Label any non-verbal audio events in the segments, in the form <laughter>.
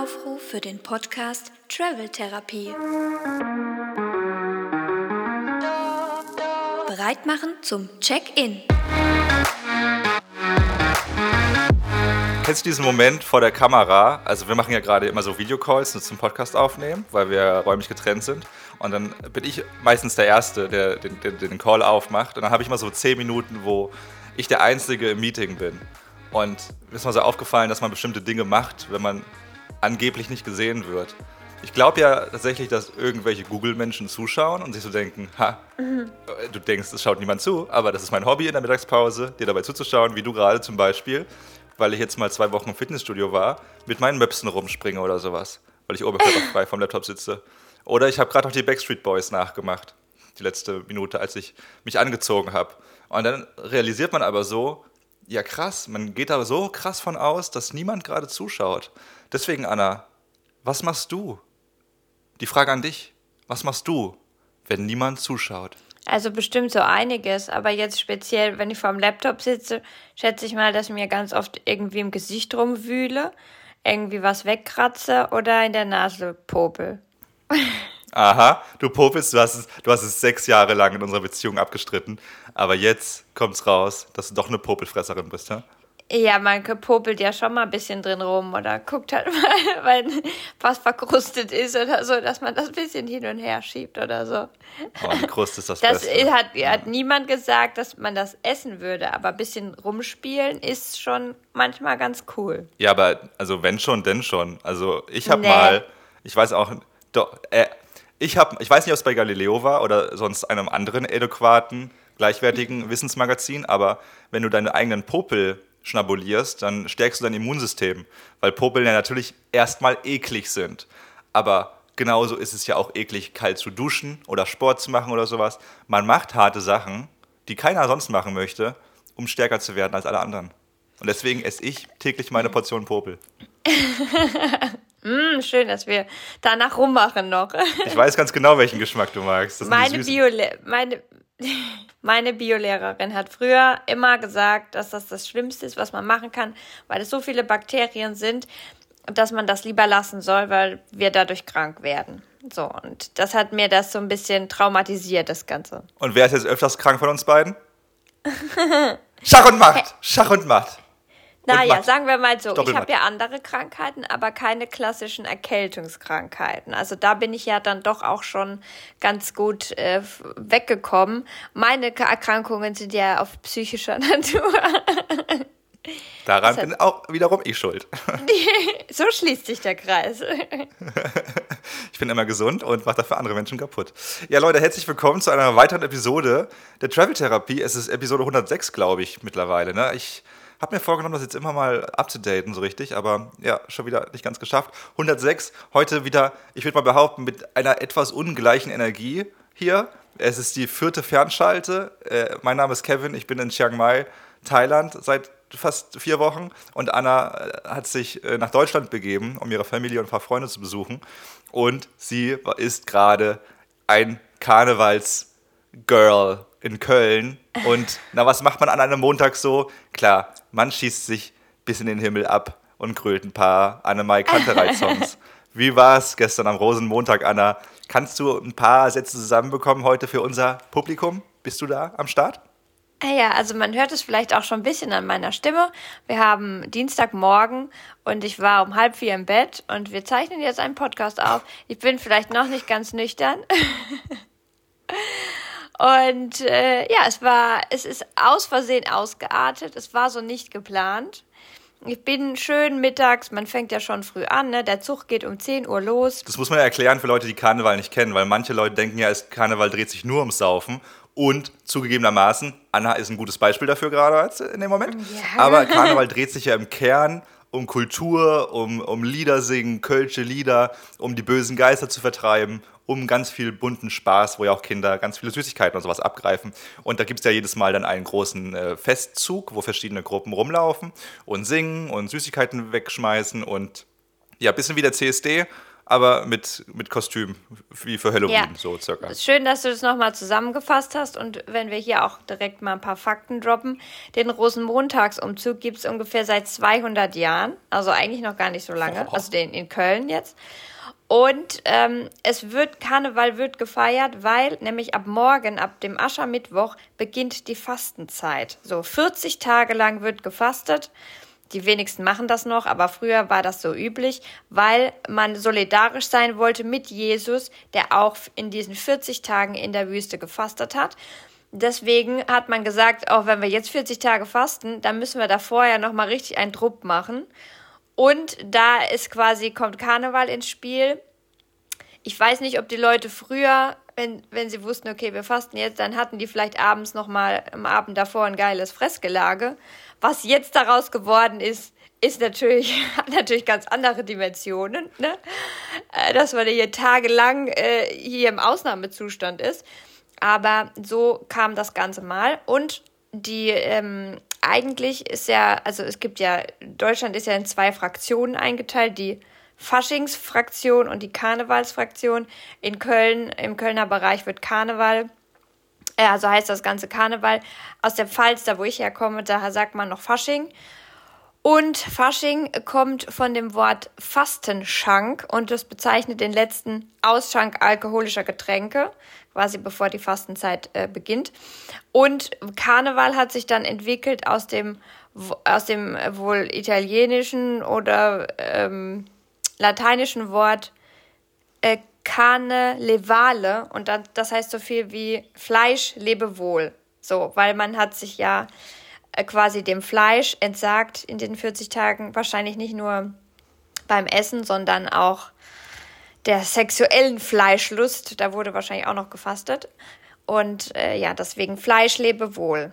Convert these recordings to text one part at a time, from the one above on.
Aufruf für den Podcast Travel Therapie. Bereit machen zum Check-in. Kennst du diesen Moment vor der Kamera? Also wir machen ja gerade immer so Videocalls zum Podcast aufnehmen, weil wir räumlich getrennt sind. Und dann bin ich meistens der Erste, der den, den, den Call aufmacht. Und dann habe ich mal so zehn Minuten, wo ich der Einzige im Meeting bin. Und mir ist mal so aufgefallen, dass man bestimmte Dinge macht, wenn man angeblich nicht gesehen wird. Ich glaube ja tatsächlich, dass irgendwelche Google-Menschen zuschauen und sich so denken, ha, mhm. du denkst, es schaut niemand zu, aber das ist mein Hobby in der Mittagspause, dir dabei zuzuschauen, wie du gerade zum Beispiel, weil ich jetzt mal zwei Wochen im Fitnessstudio war, mit meinen Möpsen rumspringe oder sowas, weil ich oberkörperfrei vom Laptop sitze. Oder ich habe gerade noch die Backstreet Boys nachgemacht, die letzte Minute, als ich mich angezogen habe. Und dann realisiert man aber so, ja krass, man geht da so krass von aus, dass niemand gerade zuschaut. Deswegen, Anna, was machst du? Die Frage an dich, was machst du, wenn niemand zuschaut? Also bestimmt so einiges, aber jetzt speziell, wenn ich vor dem Laptop sitze, schätze ich mal, dass ich mir ganz oft irgendwie im Gesicht rumwühle, irgendwie was wegkratze oder in der Nase popel. <laughs> Aha, du popelst, du hast, es, du hast es sechs Jahre lang in unserer Beziehung abgestritten, aber jetzt kommt's raus, dass du doch eine Popelfresserin bist, ja? Ja, man popelt ja schon mal ein bisschen drin rum oder guckt halt <laughs> mal, weil was verkrustet ist oder so, dass man das ein bisschen hin und her schiebt oder so. Oh, die Kruste ist das, das Beste. Hat, hat niemand gesagt, dass man das essen würde, aber ein bisschen rumspielen ist schon manchmal ganz cool. Ja, aber also wenn schon, denn schon. Also ich habe nee. mal, ich weiß auch, doch, äh, ich habe, ich weiß nicht, ob es bei Galileo war oder sonst einem anderen adäquaten, gleichwertigen Wissensmagazin, aber wenn du deine eigenen Popel schnabulierst, dann stärkst du dein Immunsystem, weil Popeln ja natürlich erstmal eklig sind. Aber genauso ist es ja auch eklig, kalt zu duschen oder Sport zu machen oder sowas. Man macht harte Sachen, die keiner sonst machen möchte, um stärker zu werden als alle anderen. Und deswegen esse ich täglich meine Portion Popel. <laughs> mm, schön, dass wir danach rummachen noch. ich weiß ganz genau, welchen Geschmack du magst. meine, Bio meine, meine Biolehrerin hat früher immer gesagt, dass das das Schlimmste ist, was man machen kann, weil es so viele Bakterien sind, dass man das lieber lassen soll, weil wir dadurch krank werden. So, und das hat mir das so ein bisschen traumatisiert, das Ganze. Und wer ist jetzt öfters krank von uns beiden? Schach und Macht! Schach und Macht! Naja, sagen wir mal so, ich habe ja andere Krankheiten, aber keine klassischen Erkältungskrankheiten. Also da bin ich ja dann doch auch schon ganz gut äh, weggekommen. Meine Erkrankungen sind ja auf psychischer <laughs> Natur. Daran bin auch wiederum ich schuld. <laughs> so schließt sich der Kreis. <laughs> ich bin immer gesund und mache dafür andere Menschen kaputt. Ja, Leute, herzlich willkommen zu einer weiteren Episode der Travel Therapie. Es ist Episode 106, glaube ich, mittlerweile. Ne? Ich habe mir vorgenommen, das jetzt immer mal abzudaten, so richtig, aber ja, schon wieder nicht ganz geschafft. 106, heute wieder, ich würde mal behaupten, mit einer etwas ungleichen Energie hier. Es ist die vierte Fernschalte. Äh, mein Name ist Kevin, ich bin in Chiang Mai, Thailand, seit fast vier Wochen. Und Anna äh, hat sich äh, nach Deutschland begeben, um ihre Familie und ein paar Freunde zu besuchen. Und sie ist gerade ein Karnevals-Girl in Köln. Und na, was macht man an einem Montag so? Klar, man schießt sich bis in den Himmel ab und grölt ein paar Annemai Kantereit-Songs. <laughs> Wie war es gestern am Rosenmontag, Anna? Kannst du ein paar Sätze zusammenbekommen heute für unser Publikum? Bist du da am Start? Ah ja, also man hört es vielleicht auch schon ein bisschen an meiner Stimme. Wir haben Dienstagmorgen und ich war um halb vier im Bett und wir zeichnen jetzt einen Podcast auf. Ich bin vielleicht noch nicht ganz nüchtern. <laughs> Und äh, ja, es war, es ist aus Versehen ausgeartet. Es war so nicht geplant. Ich bin schön mittags, man fängt ja schon früh an, ne? der Zug geht um 10 Uhr los. Das muss man ja erklären für Leute, die Karneval nicht kennen, weil manche Leute denken ja, Karneval dreht sich nur ums Saufen. Und zugegebenermaßen, Anna ist ein gutes Beispiel dafür gerade in dem Moment. Ja. Aber Karneval dreht sich ja im Kern um Kultur, um, um Lieder singen, kölsche Lieder, um die bösen Geister zu vertreiben, um ganz viel bunten Spaß, wo ja auch Kinder ganz viele Süßigkeiten und sowas abgreifen. Und da gibt es ja jedes Mal dann einen großen äh, Festzug, wo verschiedene Gruppen rumlaufen und singen und Süßigkeiten wegschmeißen und ja, bisschen wie der CSD, aber mit, mit Kostüm, wie für Halloween, ja. so circa. Schön, dass du das nochmal zusammengefasst hast und wenn wir hier auch direkt mal ein paar Fakten droppen. Den Rosenmontagsumzug gibt es ungefähr seit 200 Jahren, also eigentlich noch gar nicht so lange, oh. also den in Köln jetzt. Und ähm, es wird, Karneval wird gefeiert, weil nämlich ab morgen, ab dem Aschermittwoch, beginnt die Fastenzeit. So 40 Tage lang wird gefastet. Die wenigsten machen das noch, aber früher war das so üblich, weil man solidarisch sein wollte mit Jesus, der auch in diesen 40 Tagen in der Wüste gefastet hat. Deswegen hat man gesagt, auch wenn wir jetzt 40 Tage fasten, dann müssen wir da vorher noch mal richtig einen Druck machen. Und da ist quasi kommt Karneval ins Spiel. Ich weiß nicht, ob die Leute früher, wenn, wenn sie wussten, okay, wir fasten jetzt, dann hatten die vielleicht abends noch mal am Abend davor ein geiles Fressgelage. Was jetzt daraus geworden ist, ist natürlich, <laughs> hat natürlich ganz andere Dimensionen, ne? Äh, dass man hier tagelang äh, hier im Ausnahmezustand ist. Aber so kam das Ganze mal. Und die, ähm, eigentlich ist ja, also es gibt ja, Deutschland ist ja in zwei Fraktionen eingeteilt, die Faschingsfraktion und die Karnevalsfraktion. In Köln, im Kölner Bereich wird Karneval äh, so heißt das ganze Karneval. Aus der Pfalz, da wo ich herkomme, da sagt man noch Fasching. Und Fasching kommt von dem Wort Fastenschank und das bezeichnet den letzten Ausschank alkoholischer Getränke, quasi bevor die Fastenzeit äh, beginnt. Und Karneval hat sich dann entwickelt aus dem, aus dem wohl italienischen oder ähm, lateinischen Wort äh, Carne levale und das heißt so viel wie Fleisch lebe wohl. So, weil man hat sich ja äh, quasi dem Fleisch entsagt in den 40 Tagen, wahrscheinlich nicht nur beim Essen, sondern auch der sexuellen Fleischlust. Da wurde wahrscheinlich auch noch gefastet. Und äh, ja, deswegen Fleisch lebe wohl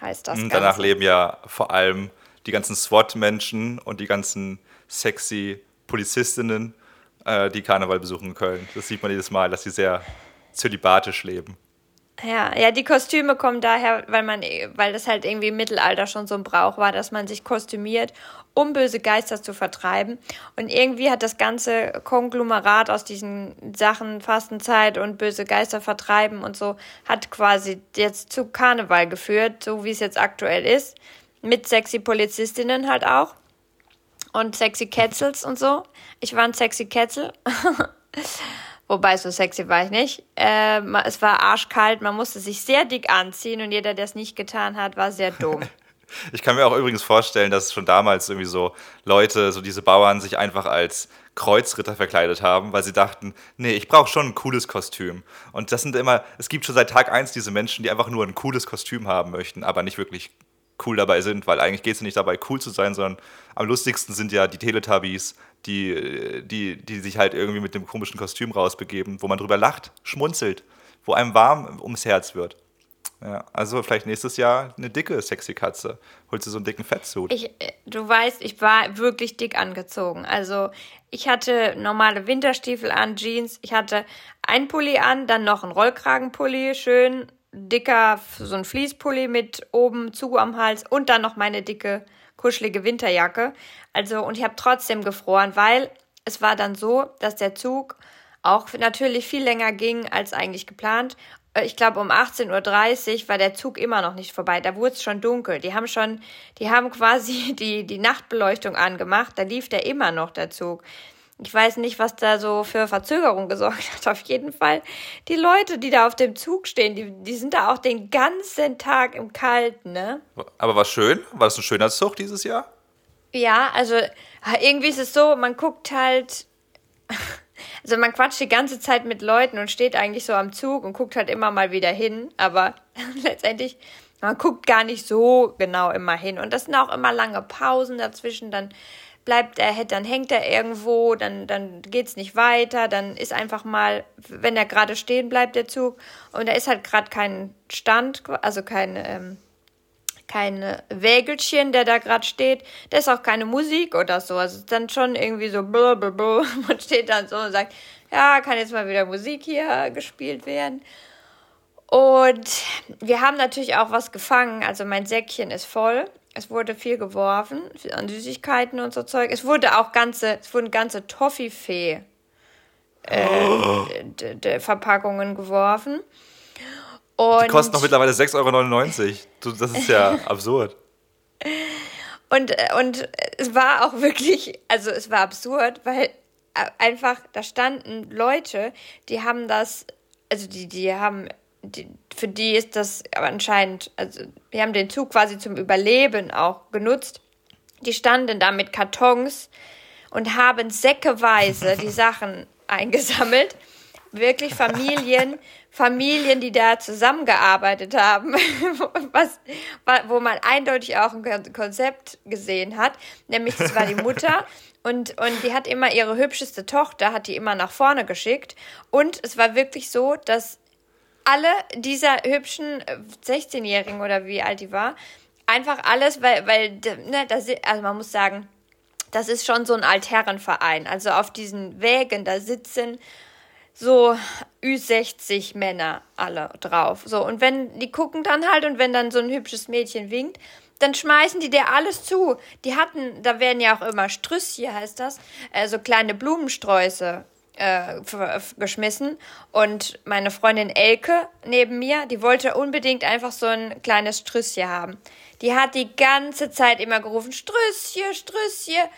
heißt das. Und danach Ganze. leben ja vor allem die ganzen SWAT-Menschen und die ganzen sexy Polizistinnen äh, die Karneval besuchen Köln. Das sieht man jedes Mal, dass sie sehr zölibatisch leben. Ja, ja, die Kostüme kommen daher, weil man, weil das halt irgendwie im Mittelalter schon so ein Brauch war, dass man sich kostümiert, um böse Geister zu vertreiben. Und irgendwie hat das ganze Konglomerat aus diesen Sachen, Fastenzeit und böse Geister vertreiben und so, hat quasi jetzt zu Karneval geführt, so wie es jetzt aktuell ist. Mit sexy Polizistinnen halt auch und sexy Ketzels und so. Ich war ein sexy Ketzel. <laughs> Wobei, so sexy war ich nicht. Äh, es war arschkalt, man musste sich sehr dick anziehen und jeder, der es nicht getan hat, war sehr dumm. <laughs> Ich kann mir auch übrigens vorstellen, dass schon damals irgendwie so Leute, so diese Bauern, sich einfach als Kreuzritter verkleidet haben, weil sie dachten, nee, ich brauche schon ein cooles Kostüm. Und das sind immer, es gibt schon seit Tag eins diese Menschen, die einfach nur ein cooles Kostüm haben möchten, aber nicht wirklich cool dabei sind, weil eigentlich geht es nicht dabei, cool zu sein, sondern am lustigsten sind ja die Teletubbies, die, die, die sich halt irgendwie mit dem komischen Kostüm rausbegeben, wo man drüber lacht, schmunzelt, wo einem warm ums Herz wird. Ja, also vielleicht nächstes Jahr eine dicke, sexy Katze. Holst du so einen dicken Fettsuit. Ich, äh, du weißt, ich war wirklich dick angezogen. Also ich hatte normale Winterstiefel an, Jeans. Ich hatte ein Pulli an, dann noch ein Rollkragenpulli, schön dicker, so ein Fließpulli mit oben zu am Hals und dann noch meine dicke, kuschelige Winterjacke. Also, und ich habe trotzdem gefroren, weil es war dann so, dass der Zug auch natürlich viel länger ging als eigentlich geplant. Äh, ich glaube, um 18.30 Uhr war der Zug immer noch nicht vorbei. Da wurde es schon dunkel. Die haben schon, die haben quasi <laughs> die, die Nachtbeleuchtung angemacht. Da lief der immer noch, der Zug. Ich weiß nicht, was da so für Verzögerung gesorgt hat. Auf jeden Fall. Die Leute, die da auf dem Zug stehen, die, die sind da auch den ganzen Tag im Kalten, ne? Aber war schön? War das ein schöner Zug dieses Jahr? Ja, also irgendwie ist es so, man guckt halt. <laughs> Also man quatscht die ganze Zeit mit Leuten und steht eigentlich so am Zug und guckt halt immer mal wieder hin, aber <laughs> letztendlich, man guckt gar nicht so genau immer hin. Und das sind auch immer lange Pausen dazwischen, dann bleibt er, dann hängt er irgendwo, dann, dann es nicht weiter, dann ist einfach mal, wenn er gerade stehen bleibt, der Zug, und da ist halt gerade kein Stand, also kein, ähm, kein Wägelchen, der da gerade steht, da ist auch keine Musik oder so, also dann schon irgendwie so blablabla, <laughs> man steht dann so und sagt, ja, kann jetzt mal wieder Musik hier gespielt werden. Und wir haben natürlich auch was gefangen, also mein Säckchen ist voll es wurde viel geworfen an Süßigkeiten und so Zeug. Es wurde auch ganze, es wurden ganze Toffifee äh, <gasps> oh. Verpackungen geworfen. Und die kosten noch mittlerweile 6,99 Euro. Das ist ja <laughs> absurd. Und, und es war auch wirklich, also es war absurd, weil einfach, da standen Leute, die haben das, also die, die haben, die, für die ist das aber anscheinend, also die haben den Zug quasi zum Überleben auch genutzt. Die standen da mit Kartons und haben säckeweise die <laughs> Sachen eingesammelt. Wirklich Familien, <laughs> Familien, die da zusammengearbeitet haben, <laughs> was, wo man eindeutig auch ein Konzept gesehen hat. Nämlich, das war die Mutter und, und die hat immer ihre hübscheste Tochter, hat die immer nach vorne geschickt. Und es war wirklich so, dass alle dieser hübschen 16-Jährigen äh, oder wie alt die war, einfach alles, weil, weil, ne, das, also man muss sagen, das ist schon so ein Altherrenverein. Also auf diesen Wägen, da sitzen so Ü60 Männer alle drauf. So, und wenn, die gucken dann halt und wenn dann so ein hübsches Mädchen winkt, dann schmeißen die dir alles zu. Die hatten, da werden ja auch immer Strüsschen, heißt das, äh, so kleine Blumensträuße äh, geschmissen. Und meine Freundin Elke neben mir, die wollte unbedingt einfach so ein kleines Strüsschen haben. Die hat die ganze Zeit immer gerufen, Strüsschen, Strüsschen.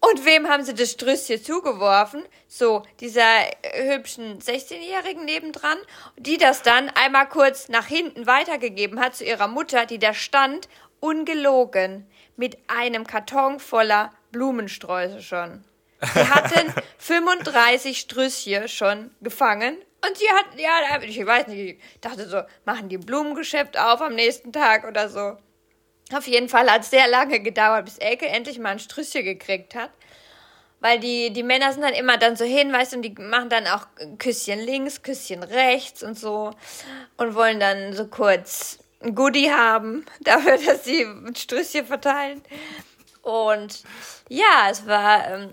Und wem haben sie das Strüsschen zugeworfen? So, dieser äh, hübschen 16-Jährigen nebendran, die das dann einmal kurz nach hinten weitergegeben hat zu ihrer Mutter, die da stand, ungelogen, mit einem Karton voller Blumensträuße schon. Sie hatten 35 Strüsschen schon gefangen und sie hat, ja, ich weiß nicht, ich dachte so, machen die Blumengeschäft auf am nächsten Tag oder so. Auf jeden Fall hat es sehr lange gedauert, bis Elke endlich mal ein Strüsschen gekriegt hat. Weil die, die Männer sind dann immer dann so hin, weißt du, und die machen dann auch Küsschen links, Küsschen rechts und so. Und wollen dann so kurz ein Goodie haben, <laughs> dafür, dass sie ein Strüsschen verteilen. Und ja, es war, ähm,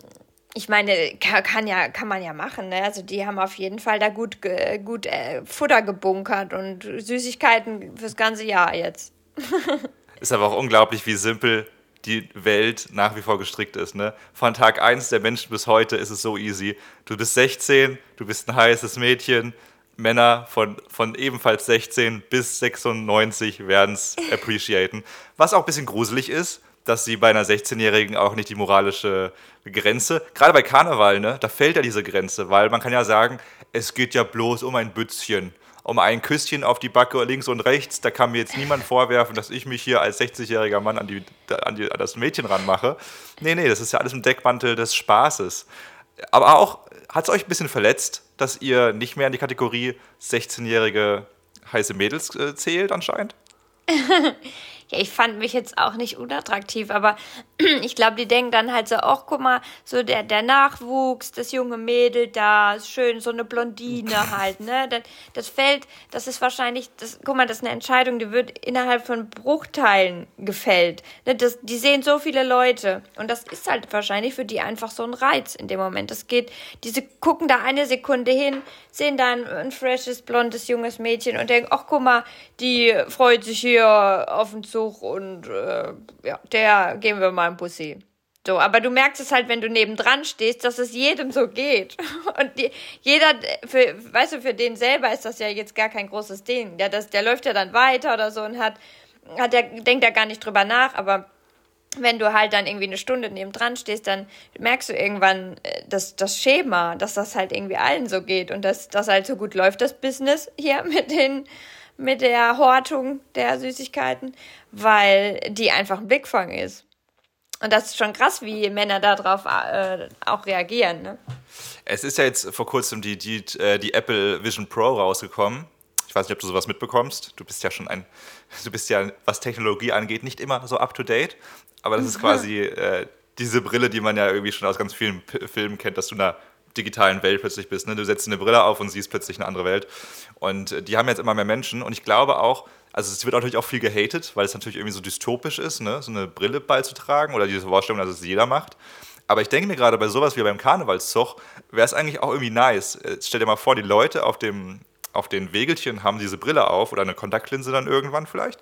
ich meine, kann, ja, kann man ja machen. Ne? Also die haben auf jeden Fall da gut, gut äh, Futter gebunkert und Süßigkeiten fürs ganze Jahr jetzt. <laughs> Ist aber auch unglaublich, wie simpel die Welt nach wie vor gestrickt ist. Ne? Von Tag 1 der Menschen bis heute ist es so easy. Du bist 16, du bist ein heißes Mädchen. Männer von, von ebenfalls 16 bis 96 werden es appreciaten. Was auch ein bisschen gruselig ist, dass sie bei einer 16-Jährigen auch nicht die moralische Grenze, gerade bei Karneval, ne, da fällt ja diese Grenze, weil man kann ja sagen, es geht ja bloß um ein Bützchen um ein Küsschen auf die Backe links und rechts. Da kann mir jetzt niemand vorwerfen, dass ich mich hier als 60-jähriger Mann an, die, an, die, an das Mädchen ranmache. Nee, nee, das ist ja alles im Deckmantel des Spaßes. Aber auch, hat es euch ein bisschen verletzt, dass ihr nicht mehr in die Kategorie 16-jährige heiße Mädels äh, zählt anscheinend? <laughs> ja, ich fand mich jetzt auch nicht unattraktiv, aber <clears throat> ich glaube, die denken dann halt so, ach, guck mal, so der, der Nachwuchs, das junge Mädel da, ist schön, so eine Blondine <laughs> halt, ne? Das, das fällt, das ist wahrscheinlich, das, guck mal, das ist eine Entscheidung, die wird innerhalb von Bruchteilen gefällt. Ne? Das, die sehen so viele Leute und das ist halt wahrscheinlich für die einfach so ein Reiz in dem Moment. Das geht, diese gucken da eine Sekunde hin, sehen dann ein freshes, blondes, junges Mädchen und denken, ach, guck mal, die freut sich hier auf den Zug und äh, ja, der gehen wir mal im Bussi. So, aber du merkst es halt, wenn du nebendran stehst, dass es jedem so geht. <laughs> Und die, jeder, für, weißt du, für den selber ist das ja jetzt gar kein großes Ding. Der, das, der läuft ja dann weiter oder so und hat, hat der, denkt da gar nicht drüber nach, aber wenn du halt dann irgendwie eine Stunde nebendran stehst, dann merkst du irgendwann äh, das, das Schema, dass das halt irgendwie allen so geht und dass das halt so gut läuft, das Business hier <laughs> mit den mit der Hortung der Süßigkeiten, weil die einfach ein Blickfang ist. Und das ist schon krass, wie Männer darauf äh, auch reagieren. Ne? Es ist ja jetzt vor kurzem die, die, äh, die Apple Vision Pro rausgekommen. Ich weiß nicht, ob du sowas mitbekommst. Du bist ja schon ein, <laughs> du bist ja, was Technologie angeht, nicht immer so up to date. Aber das ist <laughs> quasi äh, diese Brille, die man ja irgendwie schon aus ganz vielen P Filmen kennt, dass du da digitalen Welt plötzlich bist. Ne? Du setzt eine Brille auf und siehst plötzlich eine andere Welt. Und äh, die haben jetzt immer mehr Menschen. Und ich glaube auch, also es wird natürlich auch viel gehatet, weil es natürlich irgendwie so dystopisch ist, ne? so eine Brille beizutragen oder diese Vorstellung, dass es jeder macht. Aber ich denke mir gerade bei sowas wie beim Karnevalszug, wäre es eigentlich auch irgendwie nice. Äh, stell dir mal vor, die Leute auf, dem, auf den Wegelchen haben diese Brille auf oder eine Kontaktlinse dann irgendwann vielleicht.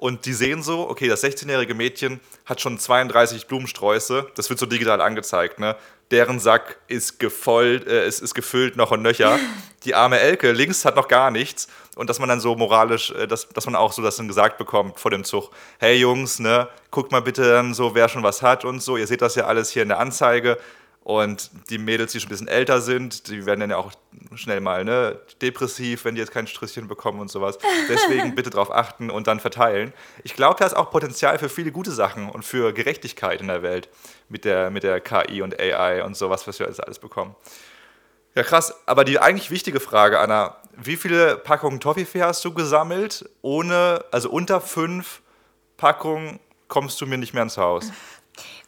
Und die sehen so, okay, das 16-jährige Mädchen hat schon 32 Blumensträuße, das wird so digital angezeigt, ne? Deren Sack ist, gefollt, äh, ist, ist gefüllt noch und nöcher. <laughs> Die arme Elke links hat noch gar nichts. Und dass man dann so moralisch, äh, dass, dass man auch so das dann gesagt bekommt vor dem Zug. Hey Jungs, ne, guckt mal bitte dann so, wer schon was hat und so. Ihr seht das ja alles hier in der Anzeige. Und die Mädels, die schon ein bisschen älter sind, die werden dann ja auch schnell mal ne, depressiv, wenn die jetzt kein Strisschen bekommen und sowas. Deswegen <laughs> bitte darauf achten und dann verteilen. Ich glaube, da ist auch Potenzial für viele gute Sachen und für Gerechtigkeit in der Welt mit der, mit der KI und AI und sowas, was wir jetzt alles bekommen. Ja, krass. Aber die eigentlich wichtige Frage, Anna, wie viele Packungen Toffifee hast du gesammelt? Ohne, also unter fünf Packungen kommst du mir nicht mehr ins Haus.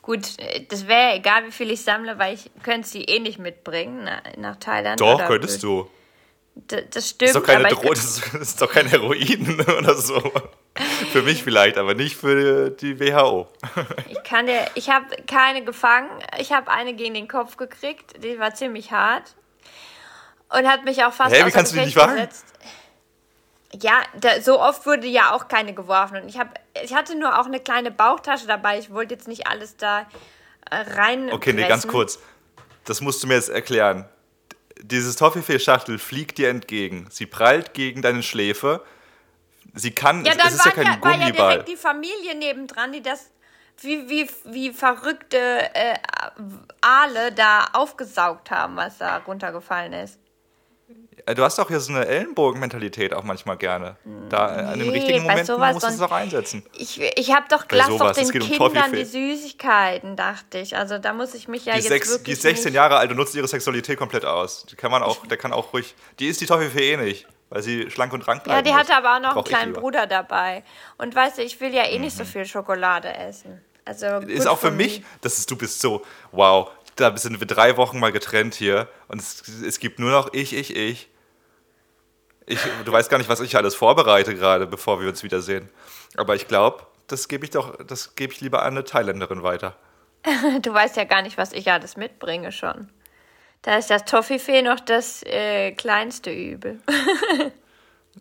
Gut, äh, das wäre egal, wie viel ich sammle, weil ich könnte sie eh nicht mitbringen nach, nach Thailand. Doch, könntest du. D das stimmt. Ist doch keine Dro das ist doch kein Heroin <laughs> oder so. für mich vielleicht, aber nicht für die WHO. ich kann dir, ich habe keine gefangen. Ich habe eine gegen den Kopf gekriegt. Die war ziemlich hart und hat mich auch fast. Hä, wie kannst du die nicht fangen? Gesetzt. Ja, da, so oft wurde ja auch keine geworfen. Und ich, hab, ich hatte nur auch eine kleine Bauchtasche dabei. Ich wollte jetzt nicht alles da äh, rein. Okay, nee, ganz kurz. Das musst du mir jetzt erklären. Dieses Toffifee-Schachtel fliegt dir entgegen. Sie prallt gegen deine Schläfe. Sie kann. Ja, dann es ist ja kein ja, Gummiball. war ja direkt die Familie nebendran, die das wie, wie, wie verrückte äh, Aale da aufgesaugt haben, was da runtergefallen ist. Äh, du hast doch hier so eine Ellenbogenmentalität auch manchmal gerne. Da nee, an den richtigen Momenten musst du es auch einsetzen. Ich, ich habe doch, lass doch den Kindern um die Süßigkeiten, dachte ich. Also da muss ich mich ja die jetzt sechs, wirklich Die ist 16 Jahre alt und nutzt ihre Sexualität komplett aus. Die kann man auch, der kann auch ruhig, die ist die Toffifee eh nicht, weil sie schlank und rank bleibt. Ja, die hatte aber auch noch einen kleinen Bruder dabei. Und weißt du, ich will ja eh nicht so mhm. viel Schokolade essen. Also ist auch für mich, das ist, du bist so, wow, da sind wir drei Wochen mal getrennt hier und es, es gibt nur noch ich, ich, ich. Ich, du weißt gar nicht, was ich alles vorbereite gerade, bevor wir uns wiedersehen. Aber ich glaube, das gebe ich doch, das gebe ich lieber an eine Thailänderin weiter. <laughs> du weißt ja gar nicht, was ich alles mitbringe schon. Da ist das Toffifee noch das äh, kleinste Übel. <laughs>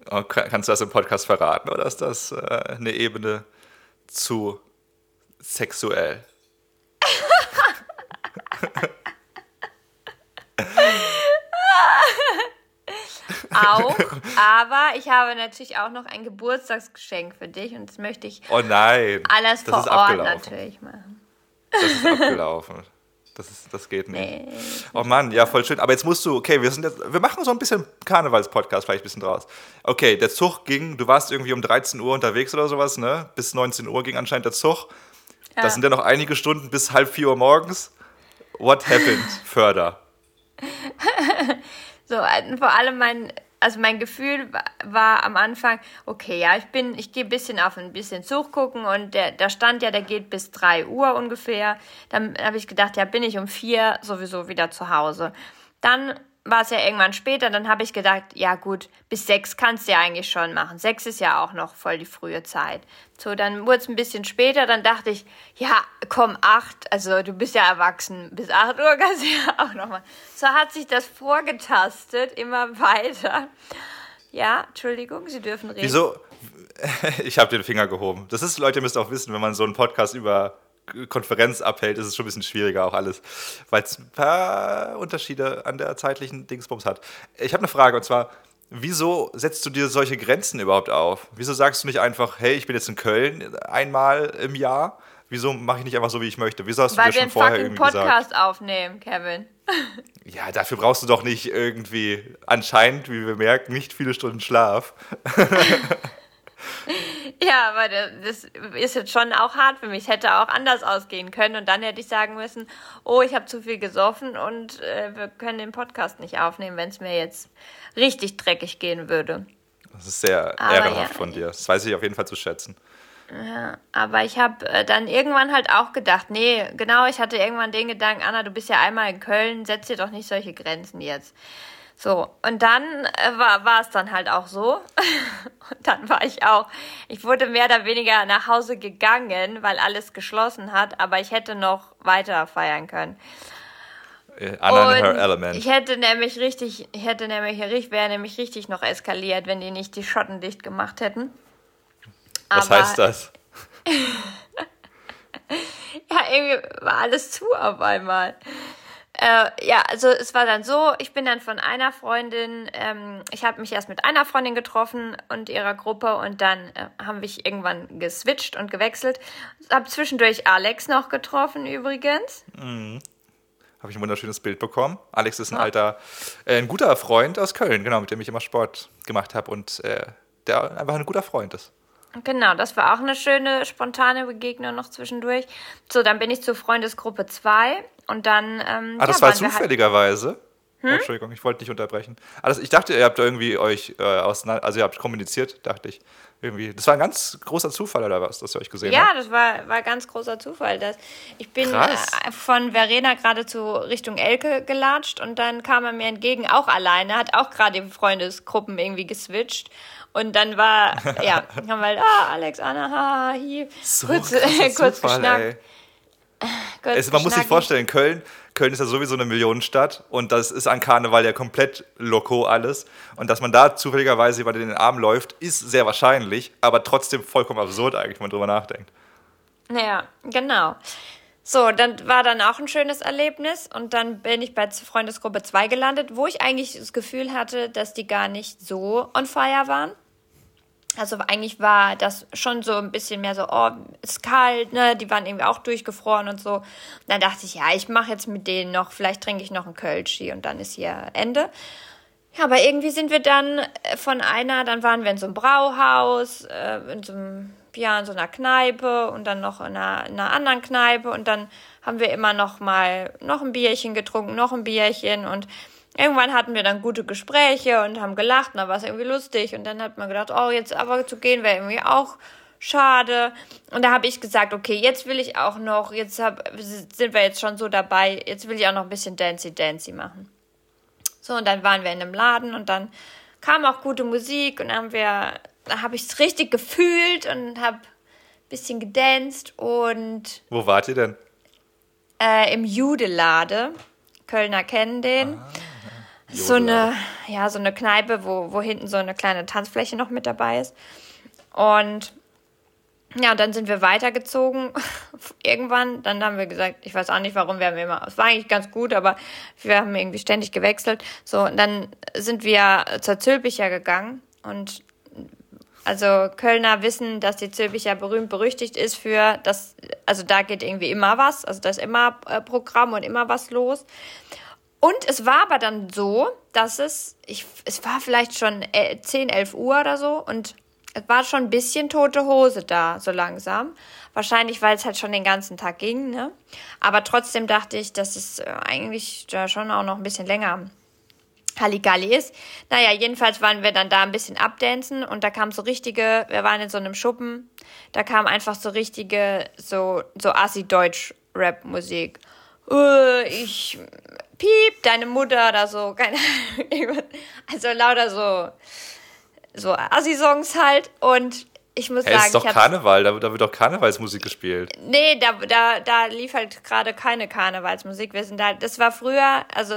Oh, kannst du das im Podcast verraten oder ist das äh, eine Ebene zu sexuell? <laughs> auch, aber ich habe natürlich auch noch ein Geburtstagsgeschenk für dich und das möchte ich oh nein, alles vor Ort natürlich machen. Das ist abgelaufen. Das, ist, das geht nicht. Nee. Oh Mann, ja, voll schön. Aber jetzt musst du, okay, wir sind jetzt, wir machen so ein bisschen Karnevalspodcast vielleicht ein bisschen draus. Okay, der Zug ging, du warst irgendwie um 13 Uhr unterwegs oder sowas, ne? Bis 19 Uhr ging anscheinend der Zug. Ja. Das sind ja noch einige Stunden bis halb vier Uhr morgens. What happened further? <laughs> So, äh, vor allem mein, also mein Gefühl war, war am Anfang, okay, ja, ich bin, ich gehe ein bisschen auf ein bisschen Zug gucken und der, der stand ja, der geht bis 3 Uhr ungefähr. Dann habe ich gedacht, ja, bin ich um 4 sowieso wieder zu Hause. Dann war es ja irgendwann später, dann habe ich gedacht, ja gut, bis sechs kannst du ja eigentlich schon machen. Sechs ist ja auch noch voll die frühe Zeit. So, dann wurde es ein bisschen später, dann dachte ich, ja, komm, acht, also du bist ja erwachsen, bis acht Uhr kannst du ja <laughs> auch noch mal. So hat sich das vorgetastet, immer weiter. Ja, Entschuldigung, Sie dürfen reden. Wieso? <laughs> Ich habe den Finger gehoben. Das ist, Leute, ihr müsst auch wissen, wenn man so einen Podcast über Konferenz abhält, ist es schon ein bisschen schwieriger auch alles, weil es ein paar Unterschiede an der zeitlichen Dingsbums hat. Ich habe eine Frage und zwar, wieso setzt du dir solche Grenzen überhaupt auf? Wieso sagst du nicht einfach, hey, ich bin jetzt in Köln einmal im Jahr? Wieso mache ich nicht einfach so, wie ich möchte? Wieso hast Weil du dir schon vorher irgendwie gesagt? Weil wir Podcast aufnehmen, Kevin. <laughs> Ja, dafür brauchst du doch nicht irgendwie anscheinend, wie wir merken, nicht viele Stunden Schlaf. <laughs> <laughs> Ja, aber das ist jetzt schon auch hart für mich. Es hätte auch anders ausgehen können und dann hätte ich sagen müssen, oh, ich habe zu viel gesoffen und äh, wir können den Podcast nicht aufnehmen, wenn es mir jetzt richtig dreckig gehen würde. Das ist sehr aber ehrenhaft ja, von dir. Das weiß ich auf jeden Fall zu schätzen. Ja, aber ich habe äh, dann irgendwann halt auch gedacht, nee, genau, ich hatte irgendwann den Gedanken, Anna, du bist ja einmal in Köln, setz dir doch nicht solche Grenzen jetzt. So, und dann äh, war es dann halt auch so. <laughs> und dann war ich auch, ich wurde mehr oder weniger nach Hause gegangen, weil alles geschlossen hat, aber ich hätte noch weiter feiern können. Äh, in her element. Ich hätte nämlich richtig, ich hätte nämlich, wäre nämlich richtig noch eskaliert, wenn die nicht die Schotten dicht gemacht hätten. Was Aber- heißt das? <laughs> Ja, irgendwie war alles zu auf einmal. Äh, ja, also es war dann so, ich bin dann von einer Freundin, ähm, ich habe mich erst mit einer Freundin getroffen und ihrer Gruppe und dann äh, haben wir irgendwann geswitcht und gewechselt. Hab zwischendurch Alex noch getroffen übrigens. Habe ich ein wunderschönes Bild bekommen. Alex ist ein alter, äh, ein guter Freund aus Köln, genau, mit dem ich immer Sport gemacht habe und äh, der einfach ein guter Freund ist. Genau, das war auch eine schöne, spontane Begegnung noch zwischendurch. So, dann bin ich zur Freundesgruppe 2 und dann. Ähm, Ah, das ja, war halt- zufälligerweise. Oh, Entschuldigung, ich wollte nicht unterbrechen. Ah, das, ich dachte, ihr habt irgendwie euch äh, auseinander, also ihr habt kommuniziert, dachte ich. Irgendwie. Das war ein ganz großer Zufall oder was, dass ihr euch gesehen Ja, habt? das war, war ganz großer Zufall. Dass ich bin äh, von Verena gerade zu Richtung Elke gelatscht und dann kam er mir entgegen, auch alleine, hat auch gerade Freundesgruppen irgendwie geswitcht. Und dann war, ja, haben wir halt, ah, Alex, Anna, ha, hi. So kurz, <laughs> kurz Zufall, geschnackt. kurz Es, man muss sich vorstellen, Köln, Köln ist ja sowieso eine Millionenstadt und das ist an Karneval ja komplett loco alles. Und dass man da zufälligerweise in den Arm läuft, ist sehr wahrscheinlich, aber trotzdem vollkommen absurd eigentlich, wenn man drüber nachdenkt. Ja, genau. So, dann war dann auch ein schönes Erlebnis und dann bin ich bei Freundesgruppe 2 gelandet, wo ich eigentlich das Gefühl hatte, dass die gar nicht so on fire waren. Also eigentlich war das schon so ein bisschen mehr so, oh, ist kalt, ne? Die waren irgendwie auch durchgefroren und so. Und dann dachte ich, ja, ich mache jetzt mit denen noch, vielleicht trinke ich noch einen Kölschi und dann ist hier Ende. Ja, aber irgendwie sind wir dann äh, von einer, dann waren wir in so einem Brauhaus, äh, in so einem, ja, in so einer Kneipe und dann noch in einer, in einer anderen Kneipe und dann haben wir immer noch mal noch ein Bierchen getrunken, noch ein Bierchen und irgendwann hatten wir dann gute Gespräche und haben gelacht und dann war es irgendwie lustig und dann hat man gedacht, oh, jetzt aber zu gehen wäre irgendwie auch schade. Und da habe ich gesagt, okay, jetzt will ich auch noch, jetzt hab, sind wir jetzt schon so dabei, jetzt will ich auch noch ein bisschen Dancy Dancy machen. So, und dann waren wir in einem Laden und dann kam auch gute Musik und dann haben wir, da habe ich es richtig gefühlt und habe ein bisschen gedanced und Wo wart ihr denn? äh, im Judelade, Kölner kennen den, so eine, ja, so eine Kneipe, wo, wo hinten so eine kleine Tanzfläche noch mit dabei ist. Und ja, und dann sind wir weitergezogen. <laughs> Irgendwann, dann haben wir gesagt, ich weiß auch nicht warum, wir haben immer, es war eigentlich ganz gut, aber wir haben irgendwie ständig gewechselt. So, und dann sind wir zur Zülpicher gegangen und also Kölner wissen, dass die Zülpicher berühmt berüchtigt ist für das, also da geht irgendwie immer was, also da ist immer äh, Programm und immer was los. Und es war aber dann so, dass es, ich, es war vielleicht schon äh, 10, 11 Uhr oder so und es war schon ein bisschen tote Hose da, so langsam. Wahrscheinlich, weil es halt schon den ganzen Tag ging, ne? Aber trotzdem dachte ich, dass es äh, eigentlich da schon auch noch ein bisschen länger Halligalli ist. Naja, jedenfalls waren wir dann da ein bisschen abdancen und da kam so richtige, wir waren in so einem Schuppen, da kam einfach so richtige, so, so Assi-Deutsch-Rap-Musik. Äh, ich piep, deine Mutter oder so, <laughs> keine Ahnung. Also lauter so, so Assi-Songs halt und ich muss Hey, es sagen, ist doch Karneval, da, da wird doch Karnevalsmusik gespielt. Nee, da, da, da lief halt gerade keine Karnevalsmusik. Wir sind da, das war früher, also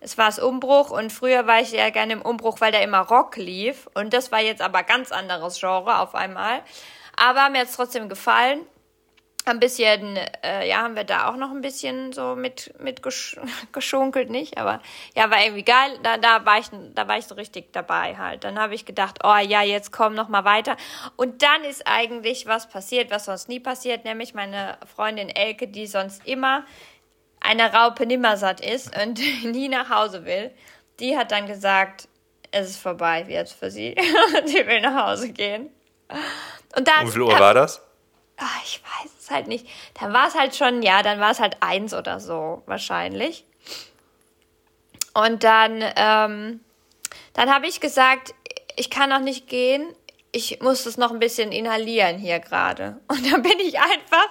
es war das Umbruch und früher war ich ja gerne im Umbruch, weil da immer Rock lief. Und das war jetzt aber ganz anderes Genre auf einmal. Aber mir hat es trotzdem gefallen. Ein bisschen, äh, ja, haben wir da auch noch ein bisschen so mit, mit gesch <laughs> geschunkelt, nicht? Aber ja, war irgendwie geil. Da, da, war ich, da war ich so richtig dabei halt. Dann habe ich gedacht, oh ja, jetzt komm noch mal weiter. Und dann ist eigentlich was passiert, was sonst nie passiert, nämlich meine Freundin Elke, die sonst immer eine Raupe nimmersatt ist und <laughs> nie nach Hause will, die hat dann gesagt, es ist vorbei jetzt für sie. <laughs> sie will nach Hause gehen. Und dann, Um wie viel Uhr war das? Ah, ich weiß es halt nicht. Da war es halt schon, ja, dann war es halt eins oder so wahrscheinlich. Und dann, ähm, dann habe ich gesagt, ich kann noch nicht gehen. Ich muss das noch ein bisschen inhalieren hier gerade. Und dann bin ich einfach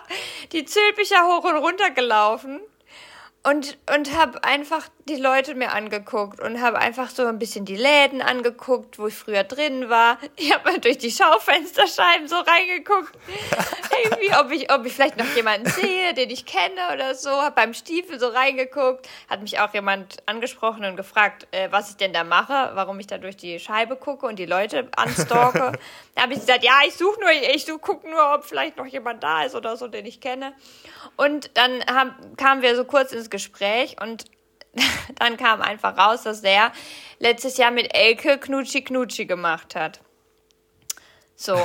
die Zülpicher hoch und runter gelaufen. Und, und habe einfach die Leute mir angeguckt und habe einfach so ein bisschen die Läden angeguckt, wo ich früher drin war. Ich habe mal durch die Schaufensterscheiben so reingeguckt, <laughs> irgendwie, ob ich, ob ich vielleicht noch jemanden sehe, den ich kenne oder so. Habe beim Stiefel so reingeguckt. Hat mich auch jemand angesprochen und gefragt, äh, was ich denn da mache, warum ich da durch die Scheibe gucke und die Leute anstalke. <laughs> da habe ich gesagt, ja, ich suche nur, ich such, guck nur, ob vielleicht noch jemand da ist oder so, den ich kenne. Und dann haben, kamen wir so kurz ins Gespräch und <laughs> dann kam einfach raus, dass der letztes Jahr mit Elke Knutschi Knutschi gemacht hat. <laughs> So.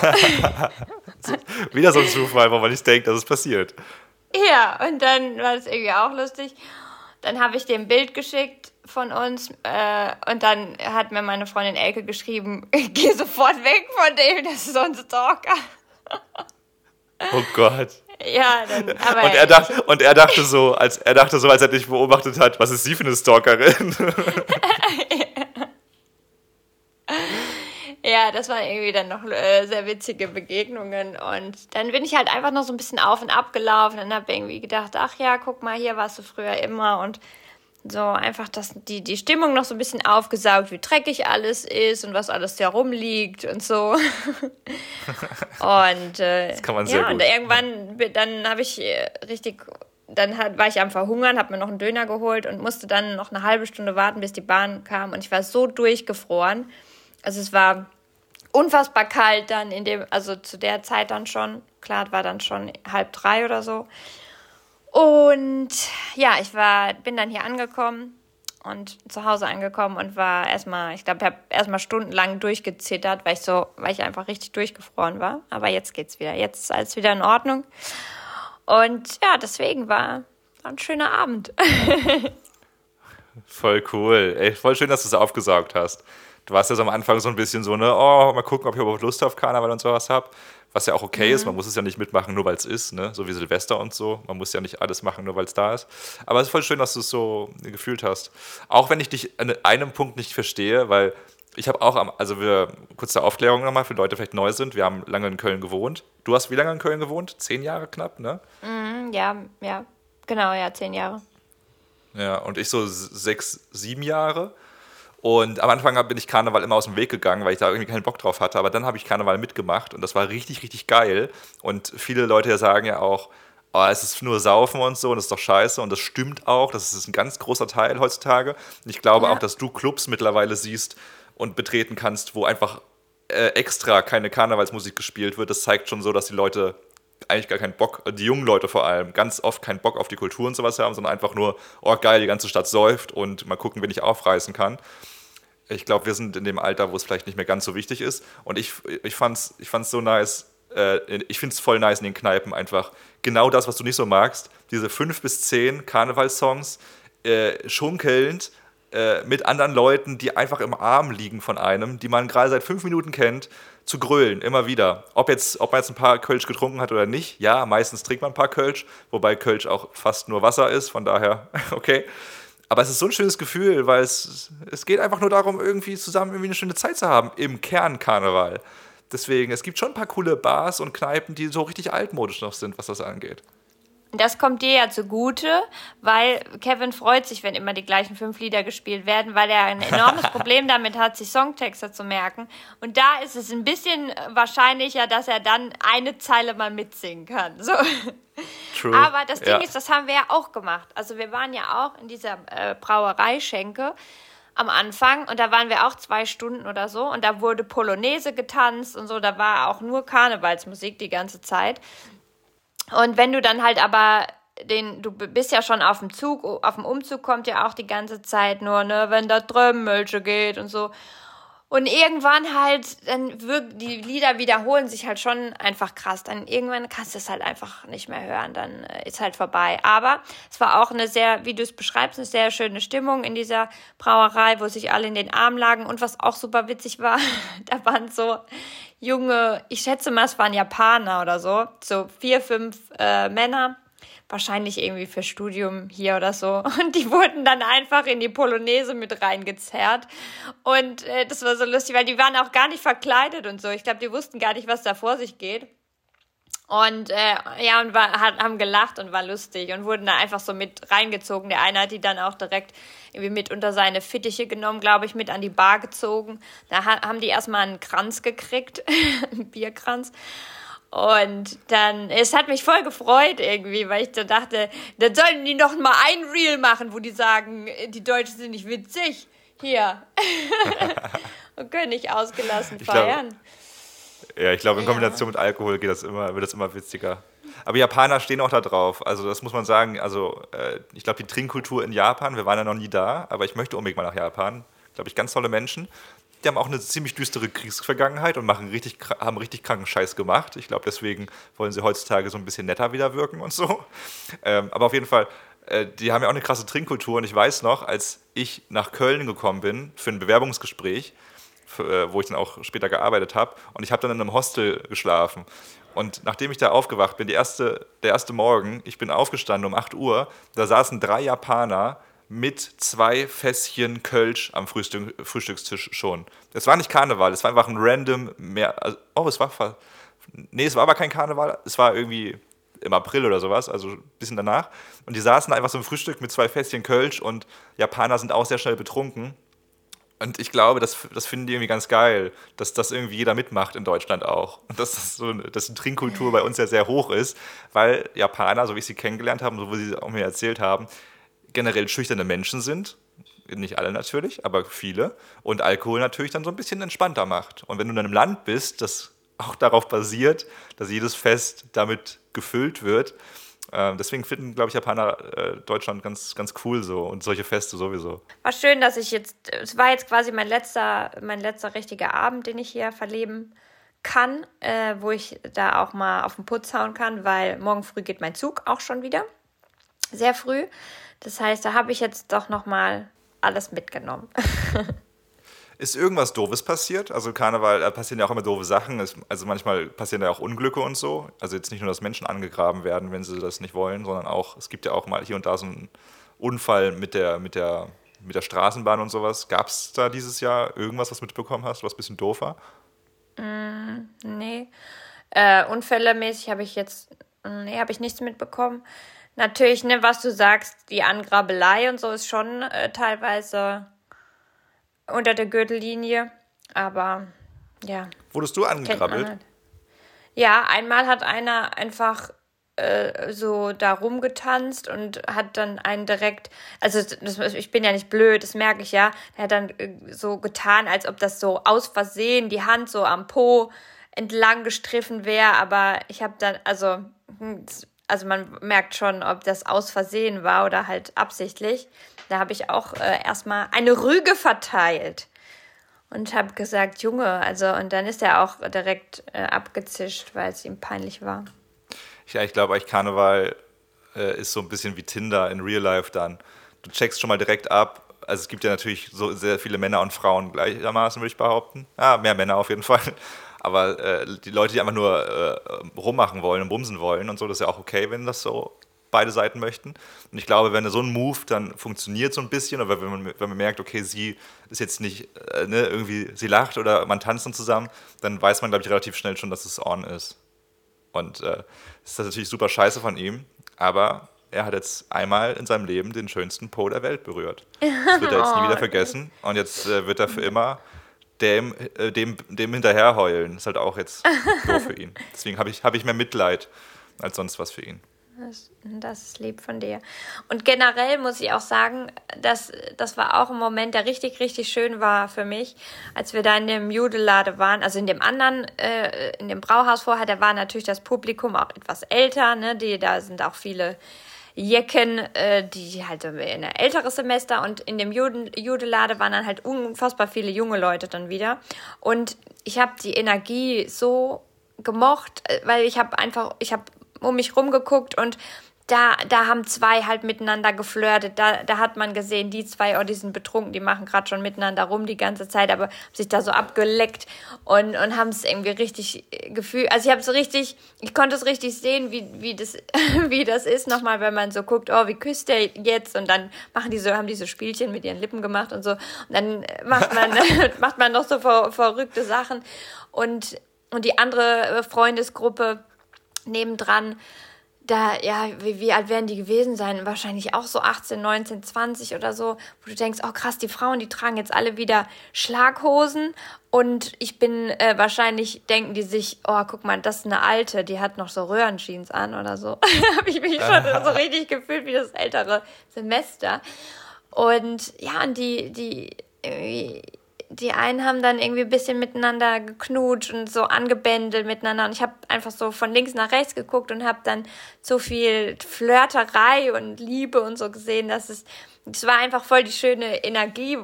Wieder so ein Zufall, wo man nicht denkt, dass es passiert. Ja, und dann war das irgendwie auch lustig. Dann habe ich dem Bild geschickt von uns äh, und dann hat mir meine Freundin Elke geschrieben, <laughs> geh sofort weg von dem, das ist so ein Stalker. Oh Gott. Ja, dann, <laughs> aber und er, dacht, und er dachte so, als er dachte so, als er dich beobachtet hat, was ist sie für eine Stalkerin? <laughs> ja, das waren irgendwie dann noch äh, sehr witzige Begegnungen und dann bin ich halt einfach noch so ein bisschen auf und ab gelaufen und habe irgendwie gedacht, ach ja, guck mal, hier warst du früher immer und so einfach das, die, die Stimmung noch so ein bisschen aufgesaugt, wie dreckig alles ist und was alles da rumliegt und so. <laughs> und äh, das kann man sehr ja, gut. und irgendwann, dann habe ich äh, richtig, dann hat, war ich am Verhungern, habe mir noch einen Döner geholt und musste dann noch eine halbe Stunde warten, bis die Bahn kam und ich war so durchgefroren. Also es war unfassbar kalt dann in dem, also zu der Zeit dann schon. Klar, war dann schon halb drei oder so. Und ja, ich war, bin dann hier angekommen und zu Hause angekommen und war erstmal, ich glaube, ich habe erstmal stundenlang durchgezittert, weil ich so, weil ich einfach richtig durchgefroren war. Aber jetzt geht's wieder. Jetzt ist alles wieder in Ordnung. Und ja, deswegen war, war ein schöner Abend. <laughs> voll cool. Ey, voll schön, dass du es aufgesaugt hast. Du warst ja so am Anfang so ein bisschen so, ne, oh, mal gucken, ob ich überhaupt Lust auf Karneval und sowas habe. Was ja auch okay mhm. ist, man muss es ja nicht mitmachen, nur weil es ist, ne? so wie Silvester und so. Man muss ja nicht alles machen, nur weil es da ist. Aber es ist voll schön, dass du es so gefühlt hast. Auch wenn ich dich an einem Punkt nicht verstehe, weil ich habe auch, am, also wir, kurze Aufklärung nochmal für Leute, die vielleicht neu sind, wir haben lange in Köln gewohnt. Du hast wie lange in Köln gewohnt? Zehn Jahre knapp, ne? Mhm, ja, ja, genau, ja, zehn Jahre. Ja, und ich so sechs, sieben Jahre. Und am Anfang bin ich Karneval immer aus dem Weg gegangen, weil ich da irgendwie keinen Bock drauf hatte. Aber dann habe ich Karneval mitgemacht und das war richtig, richtig geil. Und viele Leute sagen ja auch, oh, es ist nur Saufen und so und das ist doch scheiße. Und das stimmt auch. Das ist ein ganz großer Teil heutzutage. Und ich glaube ja. auch, dass du Clubs mittlerweile siehst und betreten kannst, wo einfach äh, extra keine Karnevalsmusik gespielt wird. Das zeigt schon so, dass die Leute eigentlich gar keinen Bock, die jungen Leute vor allem, ganz oft keinen Bock auf die Kultur und sowas haben, sondern einfach nur, oh geil, die ganze Stadt säuft und mal gucken, wen ich aufreißen kann ich glaube, wir sind in dem Alter, wo es vielleicht nicht mehr ganz so wichtig ist. Und ich, ich fand es ich fand's so nice. Äh, ich finde es voll nice in den Kneipen einfach. Genau das, was du nicht so magst. Diese fünf bis zehn Karnevalssongs, äh, schunkelnd, äh, mit anderen Leuten, die einfach im Arm liegen von einem, die man gerade seit fünf Minuten kennt, zu grölen, immer wieder. Ob, jetzt, ob man jetzt ein paar Kölsch getrunken hat oder nicht, ja, meistens trinkt man ein paar Kölsch, wobei Kölsch auch fast nur Wasser ist, von daher, <laughs> okay. Aber es ist so ein schönes Gefühl, weil es, es geht einfach nur darum, irgendwie zusammen irgendwie eine schöne Zeit zu haben im Kernkarneval. Deswegen, es gibt schon ein paar coole Bars und Kneipen, die so richtig altmodisch noch sind, was das angeht. Das kommt dir ja zugute, weil Kevin freut sich, wenn immer die gleichen fünf Lieder gespielt werden, weil er ein enormes <laughs> Problem damit hat, sich Songtexte zu merken. Und da ist es ein bisschen wahrscheinlicher, dass er dann eine Zeile mal mitsingen kann. So. True. Aber das Ding ja. ist, das haben wir ja auch gemacht. Also wir waren ja auch in dieser äh, Brauereischenke am Anfang und da waren wir auch zwei Stunden oder so und da wurde Polonaise getanzt und so, da war auch nur Karnevalsmusik die ganze Zeit. Und wenn du dann halt aber den, du bist ja schon auf dem Zug, auf dem Umzug kommt ja auch die ganze Zeit nur, ne, wenn da Trömmelsche geht und so. Und irgendwann halt, dann wirkt, die Lieder wiederholen sich halt schon einfach krass. Dann irgendwann kannst du es halt einfach nicht mehr hören, dann äh, ist halt vorbei. Aber es war auch eine sehr, wie du es beschreibst, eine sehr schöne Stimmung in dieser Brauerei, wo sich alle in den Arm lagen. Und was auch super witzig war, <laughs> da waren so junge, ich schätze mal, es waren Japaner oder so, so vier, fünf äh, Männer wahrscheinlich irgendwie für Studium hier oder so. <laughs> Und die wurden dann einfach in die Polonaise mit reingezerrt. Und äh, das war so lustig, weil die waren auch gar nicht verkleidet und so. Ich glaube, die wussten gar nicht, was da vor sich geht. Und äh, ja, und war, hat, haben gelacht und war lustig und wurden da einfach so mit reingezogen. Der eine hat die dann auch direkt irgendwie mit unter seine Fittiche genommen, glaube ich, mit an die Bar gezogen. Da ha haben die erstmal einen Kranz gekriegt, <laughs> einen Bierkranz. Und dann, es hat mich voll gefreut irgendwie, weil ich da dachte, dann sollen die noch mal ein Reel machen, wo die sagen, die Deutschen sind nicht witzig. Hier. <laughs> und können nicht ausgelassen feiern. Ja, ich glaube, in Kombination ja. mit Alkohol geht das immer, wird das immer witziger. Aber Japaner stehen auch da drauf. Also, das muss man sagen. Also, äh, ich glaube, die Trinkkultur in Japan, wir waren ja noch nie da, aber ich möchte unbedingt mal nach Japan. Glaube ich, ganz tolle Menschen. Die haben auch eine ziemlich düstere Kriegsvergangenheit und machen richtig, haben richtig kranken Scheiß gemacht. Ich glaube, deswegen wollen sie heutzutage so ein bisschen netter wieder wirken und so. <laughs> Ähm, aber auf jeden Fall, äh, die haben ja auch eine krasse Trinkkultur. Und ich weiß noch, als ich nach Köln gekommen bin für ein Bewerbungsgespräch, wo ich dann auch später gearbeitet habe. Und ich habe dann in einem Hostel geschlafen. Und nachdem ich da aufgewacht bin, erste, der erste Morgen, ich bin aufgestanden um 8 Uhr, da saßen drei Japaner mit zwei Fässchen Kölsch am Frühstück, Frühstückstisch schon. Es war nicht Karneval, es war einfach ein random mehr. Also, oh, es war. Nee, es war aber kein Karneval, es war irgendwie im April oder sowas, also ein bisschen danach. Und die saßen einfach so im Frühstück mit zwei Fässchen Kölsch und Japaner sind auch sehr schnell betrunken. Und ich glaube, das, das finden die irgendwie ganz geil, dass das irgendwie jeder mitmacht in Deutschland auch. Und dass, das so, dass die Trinkkultur bei uns ja sehr hoch ist, weil Japaner, so wie ich sie kennengelernt habe, so wie sie auch mir erzählt haben, generell schüchterne Menschen sind. Nicht alle natürlich, aber viele. Und Alkohol natürlich dann so ein bisschen entspannter macht. Und wenn du in einem Land bist, das auch darauf basiert, dass jedes Fest damit gefüllt wird, ähm, deswegen finden, glaube ich, Japaner äh, Deutschland ganz, ganz cool so und solche Feste sowieso. War schön, dass ich jetzt, es war jetzt quasi mein letzter, mein letzter richtiger Abend, den ich hier verleben kann, äh, wo ich da auch mal auf den Putz hauen kann, weil morgen früh geht mein Zug auch schon wieder. Sehr früh. Das heißt, da habe ich jetzt doch noch mal alles mitgenommen. <laughs> Ist irgendwas Doofes passiert? Also Karneval, da passieren ja auch immer doofe Sachen. Also manchmal passieren ja auch Unglücke und so. Also jetzt nicht nur, dass Menschen angegraben werden, wenn sie das nicht wollen, sondern auch, es gibt ja auch mal hier und da so einen Unfall mit der, mit der, mit der Straßenbahn und sowas. Gab es da dieses Jahr irgendwas, was du mitbekommen hast, was ein bisschen doof war? Mm, nee. Äh, Unfällemäßig habe ich jetzt, nee, habe ich nichts mitbekommen. Natürlich, ne, was du sagst, die Angrabelei und so ist schon äh, teilweise unter der Gürtellinie. Aber ja. Wurdest du angekrabbelt? Halt. Ja, einmal hat einer einfach äh, so da rumgetanzt und hat dann einen direkt, also das, ich bin ja nicht blöd, das merke ich ja, er hat dann äh, so getan, als ob das so aus Versehen die Hand so am Po entlang gestriffen wäre, aber ich habe dann, also, hm, also man merkt schon, ob das aus Versehen war oder halt absichtlich. Da habe ich auch äh, erstmal eine Rüge verteilt und habe gesagt, Junge, also und dann ist er auch direkt äh, abgezischt, weil es ihm peinlich war. Ja, ich glaube, euch Karneval äh, ist so ein bisschen wie Tinder in Real Life dann. Du checkst schon mal direkt ab. Also es gibt ja natürlich so sehr viele Männer und Frauen gleichermaßen, würde ich behaupten. Ja, mehr Männer auf jeden <laughs> Fall. Aber äh, die Leute, die einfach nur äh, rummachen wollen und bumsen wollen und so, das ist ja auch okay, wenn das so beide Seiten möchten. Und ich glaube, wenn so ein Move dann funktioniert so ein bisschen, oder wenn man, wenn man merkt, okay, sie ist jetzt nicht, äh, ne, irgendwie, sie lacht oder man tanzt dann zusammen, dann weiß man, glaube ich, relativ schnell schon, dass es on ist. Und äh, das ist natürlich super scheiße von ihm, aber er hat jetzt einmal in seinem Leben den schönsten Po der Welt berührt. Das wird er jetzt nie <laughs> wieder vergessen. Und jetzt äh, wird er für immer dem, äh, dem, dem hinterher heulen. Das ist halt auch jetzt doof für ihn. <laughs> Deswegen habe ich, hab ich mehr Mitleid als sonst was für ihn. Das, ist lieb von dir. Und generell muss ich auch sagen, dass, das war auch ein Moment, der richtig, richtig schön war für mich, als wir da in dem Judelade waren. Also in dem anderen, äh, in dem Brauhaus vorher, da war natürlich das Publikum auch etwas älter. Ne? Die, da sind auch viele Jecken, äh, die halt in ein älteres Semester. Und in dem Juden, Judelade waren dann halt unfassbar viele junge Leute dann wieder. Und ich habe die Energie so gemocht, äh, weil ich habe einfach, ich habe um mich rumgeguckt und da, da haben zwei halt miteinander geflirtet. Da, da hat man gesehen, die zwei, oh, die sind betrunken, die machen gerade schon miteinander rum die ganze Zeit, aber haben sich da so abgeleckt und, und haben es irgendwie richtig gefühlt. Also ich habe es richtig, ich konnte es richtig sehen, wie, wie, das, <laughs> wie das ist nochmal, wenn man so guckt, oh, wie küsst der jetzt? Und dann machen die so, haben diese Spielchen mit ihren Lippen gemacht und so. Und dann macht man, <laughs> <laughs> macht man noch so ver, verrückte Sachen. Und, und die andere Freundesgruppe, nebendran da, ja, wie, wie alt werden die gewesen sein? Wahrscheinlich auch so 18, 19, 20 oder so, wo du denkst, oh krass, die Frauen, die tragen jetzt alle wieder Schlaghosen und ich bin äh, wahrscheinlich, denken die sich, oh, guck mal, das ist eine alte, die hat noch so Röhrenjeans an oder so. <laughs> Habe ich mich schon so <laughs> richtig gefühlt wie das ältere Semester. Und ja, und die, die, die einen haben dann irgendwie ein bisschen miteinander geknutscht und so angebändelt miteinander. Und ich habe einfach so von links nach rechts geguckt und habe dann so viel Flirterei und Liebe und so gesehen, dass es, es war einfach voll die schöne Energie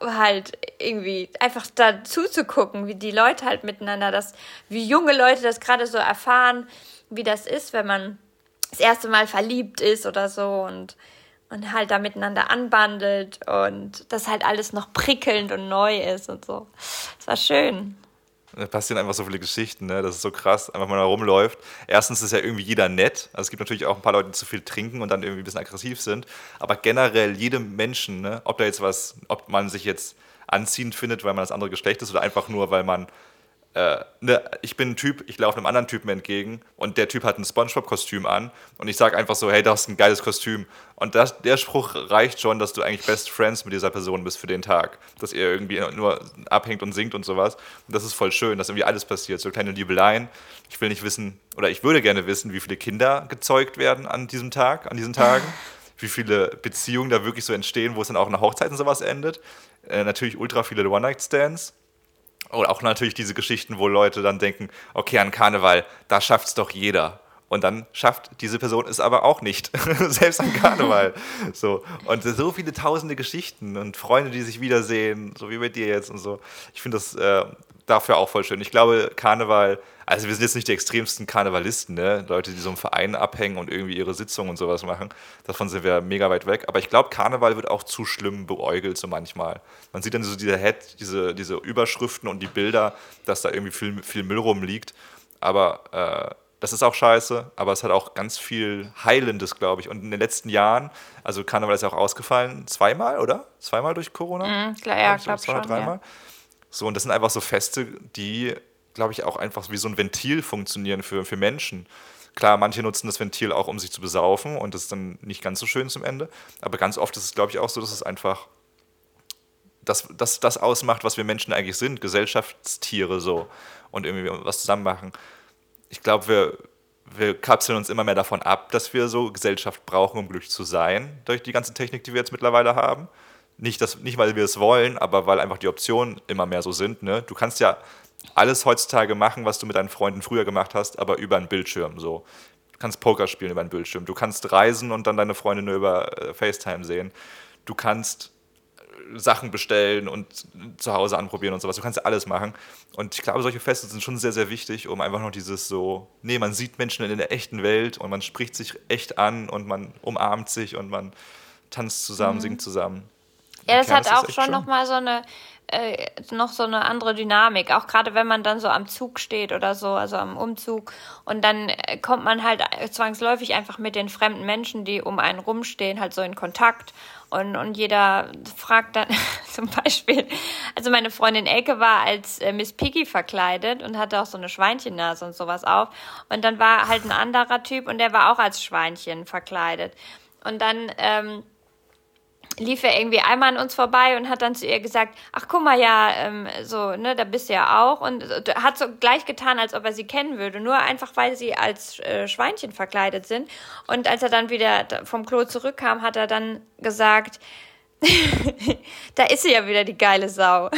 halt irgendwie einfach da zuzugucken, wie die Leute halt miteinander das, wie junge Leute das gerade so erfahren, wie das ist, wenn man das erste Mal verliebt ist oder so und und halt da miteinander anbandelt und das halt alles noch prickelnd und neu ist und so. Es war schön. Da passieren einfach so viele Geschichten, ne? Das ist so krass, einfach mal rumläuft. Erstens ist ja irgendwie jeder nett. Also es gibt natürlich auch ein paar Leute, die zu viel trinken und dann irgendwie ein bisschen aggressiv sind. Aber generell jedem Menschen, ne? ob da jetzt was, ob man sich jetzt anziehend findet, weil man das andere Geschlecht ist oder einfach nur, weil man äh, ne, ich bin ein Typ, ich laufe einem anderen Typen entgegen und der Typ hat ein Spongebob-Kostüm an und ich sage einfach so, hey, das ist ein geiles Kostüm. Und das, der Spruch reicht schon, dass du eigentlich Best Friends mit dieser Person bist für den Tag. Dass ihr irgendwie nur abhängt und singt und sowas. Und das ist voll schön, dass irgendwie alles passiert. So kleine Liebeleien. Ich will nicht wissen, oder ich würde gerne wissen, wie viele Kinder gezeugt werden an diesem Tag, an diesen Tagen. <laughs> wie viele Beziehungen da wirklich so entstehen, wo es dann auch nach Hochzeiten sowas endet. Äh, natürlich ultra viele One-Night-Stands oder auch natürlich diese Geschichten, wo Leute dann denken, okay, an Karneval, da schafft es doch jeder. Und dann schafft diese Person es aber auch nicht, <laughs> selbst an Karneval. <laughs> So. Und so viele tausende Geschichten und Freunde, die sich wiedersehen, so wie bei dir jetzt und so. Ich finde das äh, dafür auch voll schön. Ich glaube, Karneval also wir sind jetzt nicht die extremsten Karnevalisten, ne? Leute, die so im Verein abhängen und irgendwie ihre Sitzungen und sowas machen. Davon sind wir mega weit weg. Aber ich glaube, Karneval wird auch zu schlimm beäugelt so manchmal. Man sieht dann so diese Head, diese, diese Überschriften und die Bilder, dass da irgendwie viel, viel Müll rumliegt. Aber äh, das ist auch scheiße, aber es hat auch ganz viel Heilendes, glaube ich. Und in den letzten Jahren, also Karneval ist ja auch ausgefallen, zweimal, oder? Zweimal durch Corona? Mhm, klar, ja, ich glaube schon, dreimal. Ja. So, und das sind einfach so Feste, die glaube ich, auch einfach wie so ein Ventil funktionieren für, für Menschen. Klar, manche nutzen das Ventil auch, um sich zu besaufen und das ist dann nicht ganz so schön zum Ende. Aber ganz oft ist es, glaube ich, auch so, dass es einfach das, das, das ausmacht, was wir Menschen eigentlich sind, Gesellschaftstiere so und irgendwie was zusammen machen. Ich glaube, wir, wir kapseln uns immer mehr davon ab, dass wir so Gesellschaft brauchen, um glücklich zu sein, durch die ganze Technik, die wir jetzt mittlerweile haben. Nicht, dass, nicht weil wir es wollen, aber weil einfach die Optionen immer mehr so sind. Ne? Du kannst ja alles heutzutage machen, was du mit deinen Freunden früher gemacht hast, aber über einen Bildschirm. So. Du kannst Poker spielen über einen Bildschirm. Du kannst reisen und dann deine Freunde nur über äh, FaceTime sehen. Du kannst äh, Sachen bestellen und zu Hause anprobieren und sowas. Du kannst alles machen. Und ich glaube, solche Feste sind schon sehr, sehr wichtig, um einfach noch dieses so, nee, man sieht Menschen in der echten Welt und man spricht sich echt an und man umarmt sich und man tanzt zusammen, mhm. singt zusammen. Ja, das hat auch schon nochmal so eine äh, noch so eine andere Dynamik. Auch gerade wenn man dann so am Zug steht oder so, also am Umzug. Und dann äh, kommt man halt zwangsläufig einfach mit den fremden Menschen, die um einen rumstehen, halt so in Kontakt. Und, und jeder fragt dann <laughs> zum Beispiel, also meine Freundin Elke war als äh, Miss Piggy verkleidet und hatte auch so eine Schweinchennase und sowas auf. Und dann war halt ein anderer Typ und der war auch als Schweinchen verkleidet. Und dann ähm, lief er irgendwie einmal an uns vorbei und hat dann zu ihr gesagt, ach guck mal, ja, ähm, so, ne, da bist du ja auch. Und hat so gleich getan, als ob er sie kennen würde, nur einfach, weil sie als äh, Schweinchen verkleidet sind. Und als er dann wieder vom Klo zurückkam, hat er dann gesagt, <laughs> da ist sie ja wieder die geile Sau. <laughs>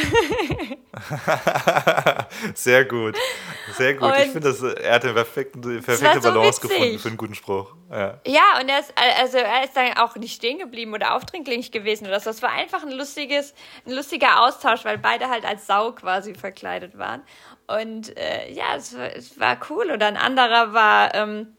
Sehr gut. Sehr gut. Und ich finde, er hat eine perfekte, perfekte so Balance witzig. gefunden für einen guten Spruch. Ja, ja und er ist, also er ist dann auch nicht stehen geblieben oder aufdringlich gewesen oder so. Es war einfach ein, lustiges, ein lustiger Austausch, weil beide halt als Sau quasi verkleidet waren. Und äh, ja, es war, es war cool. Oder ein anderer war. Ähm,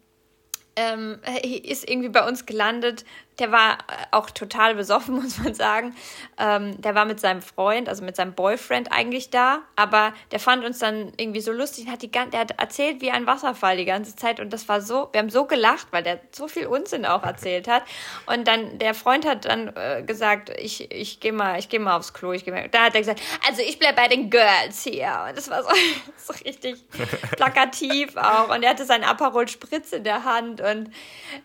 ähm, ist irgendwie bei uns gelandet der war äh, auch total besoffen, <laughs> muss man sagen. Ähm, der war mit seinem Freund, also mit seinem Boyfriend eigentlich da, aber der fand uns dann irgendwie so lustig und hat die ganze, der hat erzählt wie ein Wasserfall die ganze Zeit und das war so, wir haben so gelacht, weil der so viel Unsinn auch erzählt hat. Und dann der Freund hat dann äh, gesagt, ich, ich gehe mal, ich gehe mal aufs Klo, ich gehe mal. Da hat er gesagt, also ich bleib bei den Girls hier. Und das war so, <laughs> so richtig plakativ auch. Und er hatte seinen Aperol Spritz in der Hand und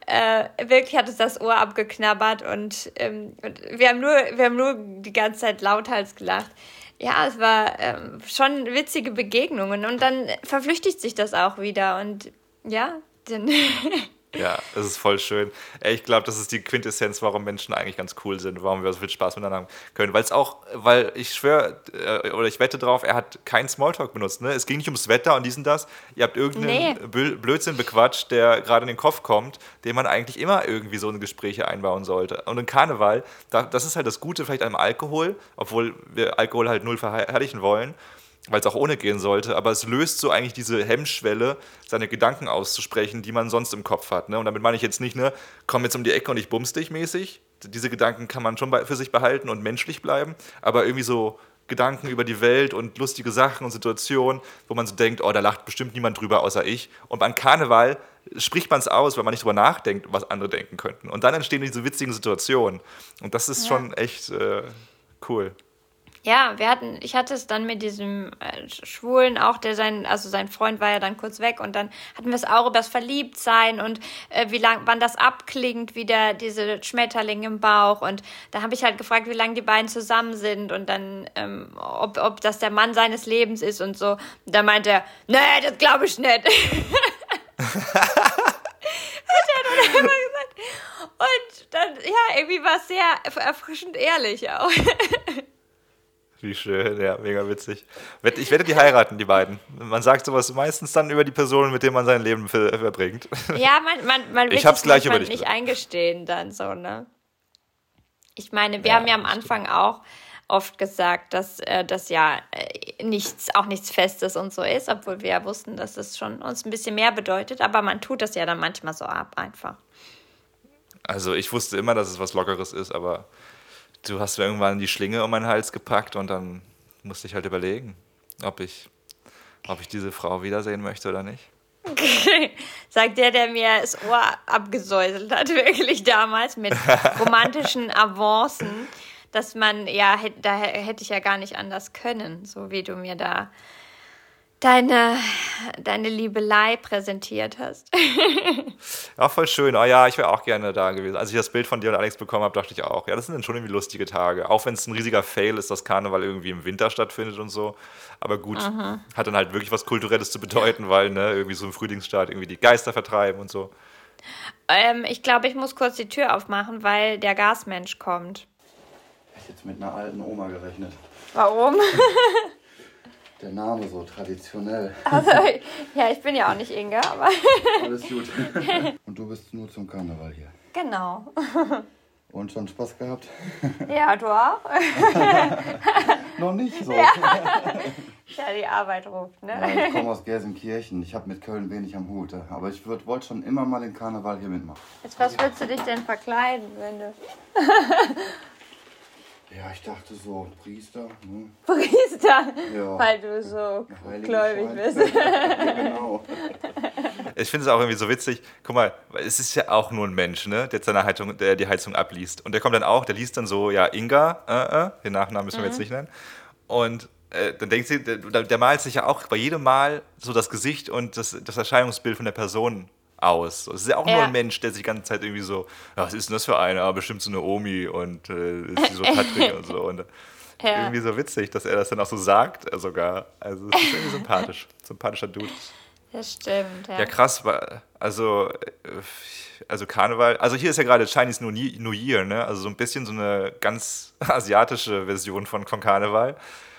äh, wirklich hat es das Ohr abgegeben abgeknabbert und, ähm, und wir, haben nur, wir haben nur die ganze Zeit lauthals gelacht. Ja, es war ähm, schon witzige Begegnungen und dann verflüchtigt sich das auch wieder und ja, dann <laughs> Ja, das ist voll schön. Ich glaube, das ist die Quintessenz, warum Menschen eigentlich ganz cool sind, warum wir so viel Spaß miteinander haben können. Weil es auch, weil ich schwöre, äh, oder ich wette drauf, er hat keinen Smalltalk benutzt. Ne? Es ging nicht ums Wetter und dies und das. Ihr habt irgendeinen nee. Blödsinn bequatscht, der gerade in den Kopf kommt, den man eigentlich immer irgendwie so in Gespräche einbauen sollte. Und in Karneval, das ist halt das Gute vielleicht am Alkohol, obwohl wir Alkohol halt null verherrlichen wollen weil es auch ohne gehen sollte, aber es löst so eigentlich diese Hemmschwelle, seine Gedanken auszusprechen, die man sonst im Kopf hat. Ne? Und damit meine ich jetzt nicht, ne, komm jetzt um die Ecke und ich bums dich mäßig. Diese Gedanken kann man schon für sich behalten und menschlich bleiben, aber irgendwie so Gedanken über die Welt und lustige Sachen und Situationen, wo man so denkt, oh, da lacht bestimmt niemand drüber außer ich. Und beim Karneval spricht man es aus, weil man nicht drüber nachdenkt, was andere denken könnten. Und dann entstehen diese witzigen Situationen. Und das ist ja. schon echt äh, cool. Ja, wir hatten, ich hatte es dann mit diesem äh, Schwulen auch, der sein, also sein Freund war ja dann kurz weg und dann hatten wir es auch über das Verliebtsein und äh, wie lang, wann das abklingt, wieder diese Schmetterling im Bauch und da habe ich halt gefragt, wie lange die beiden zusammen sind und dann, ähm, ob, ob das der Mann seines Lebens ist und so. Da meinte er, nee, das glaube ich nicht. <laughs> Hat er dann immer gesagt. Und dann, ja, irgendwie war es sehr erfrischend ehrlich auch. <laughs> Wie schön, ja, mega witzig. Ich werde die heiraten, die beiden. Man sagt sowas meistens dann über die Personen, mit denen man sein Leben verbringt. <laughs> Ja, man, man, man will ich hab's gleich über dich nicht eingestehen dann so, ne? Ich meine, wir ja, haben ja am Anfang stimmt. auch oft gesagt, dass äh, das ja äh, nichts, auch nichts Festes und so ist, obwohl wir ja wussten, dass es schon uns ein bisschen mehr bedeutet, aber man tut das ja dann manchmal so ab einfach. Also ich wusste immer, dass es was Lockeres ist, aber du hast mir irgendwann die Schlinge um meinen Hals gepackt und dann musste ich halt überlegen, ob ich, ob ich diese Frau wiedersehen möchte oder nicht. <laughs> Sagt der, der mir das Ohr abgesäuselt hat, <laughs> wirklich damals mit <laughs> romantischen Avancen, dass man, ja, da hätte ich ja gar nicht anders können, so wie du mir da deine, deine Liebelei präsentiert hast. <laughs> ja, voll schön. Oh ja, ich wäre auch gerne da gewesen. Als ich das Bild von dir und Alex bekommen habe, dachte ich auch, ja, das sind dann schon irgendwie lustige Tage. Auch wenn es ein riesiger Fail ist, dass Karneval irgendwie im Winter stattfindet und so. Aber gut, mhm. hat dann halt wirklich was Kulturelles zu bedeuten, weil ne, irgendwie so im Frühlingsstart irgendwie die Geister vertreiben und so. Ähm, ich glaube, ich muss kurz die Tür aufmachen, weil der Gasmensch kommt. Ich hätte jetzt mit einer alten Oma gerechnet. Warum? <laughs> Der Name so traditionell. <laughs> Also, ja, ich bin ja auch nicht Inga, aber. <laughs> Alles gut. <laughs> Und du bist nur zum Karneval hier. Genau. Und schon Spaß gehabt? Ja, du auch? Noch nicht so. Ja. ja, die Arbeit ruft, ne? Ja, ich komme aus Gelsenkirchen. Ich habe mit Köln wenig am Hut. Aber ich wollte schon immer mal den Karneval hier mitmachen. Jetzt, was würdest du dich denn verkleiden, wenn du. Ja, ich dachte so, Priester. Ne? Priester? Ja. Weil du so gläubig bist. <laughs> ja, genau. Ich finde es auch irgendwie so witzig. Guck mal, es ist ja auch nur ein Mensch, ne, der seine Heizung, der die Heizung abliest. Und der kommt dann auch, der liest dann so, ja, Inga, äh, äh, den Nachnamen müssen wir mhm. jetzt nicht nennen. Und äh, dann denkt sie, der, der, malt sich ja auch bei jedem Mal so das Gesicht und das, das Erscheinungsbild von der Person aus. Es ist ja auch ja. nur ein Mensch, der sich die ganze Zeit irgendwie so, was ist denn das für eine? Aber bestimmt so eine Omi und äh, ist die so <laughs> tattrig und so. Und <laughs> ja. irgendwie so witzig, dass er das dann auch so sagt, äh, sogar. Also es ist irgendwie sympathisch. <laughs> Sympathischer Dude. Das stimmt, ja. Ja, krass. Also, äh, also Karneval, also hier ist ja gerade Chinese New Year, ne? Also so ein bisschen so eine ganz asiatische Version von, von Karneval.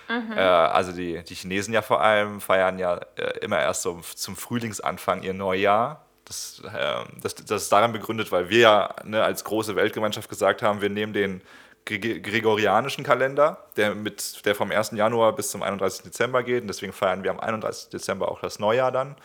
Mhm. Äh, also die, die Chinesen ja vor allem feiern ja äh, immer erst so zum Frühlingsanfang ihr Neujahr. Das, äh, das, das ist daran begründet, weil wir ja ne, als große Weltgemeinschaft gesagt haben, wir nehmen den gregorianischen Kalender, der, mit, der vom 1. Januar bis zum 31. Dezember geht. Und deswegen feiern wir am 31. Dezember auch das Neujahr dann.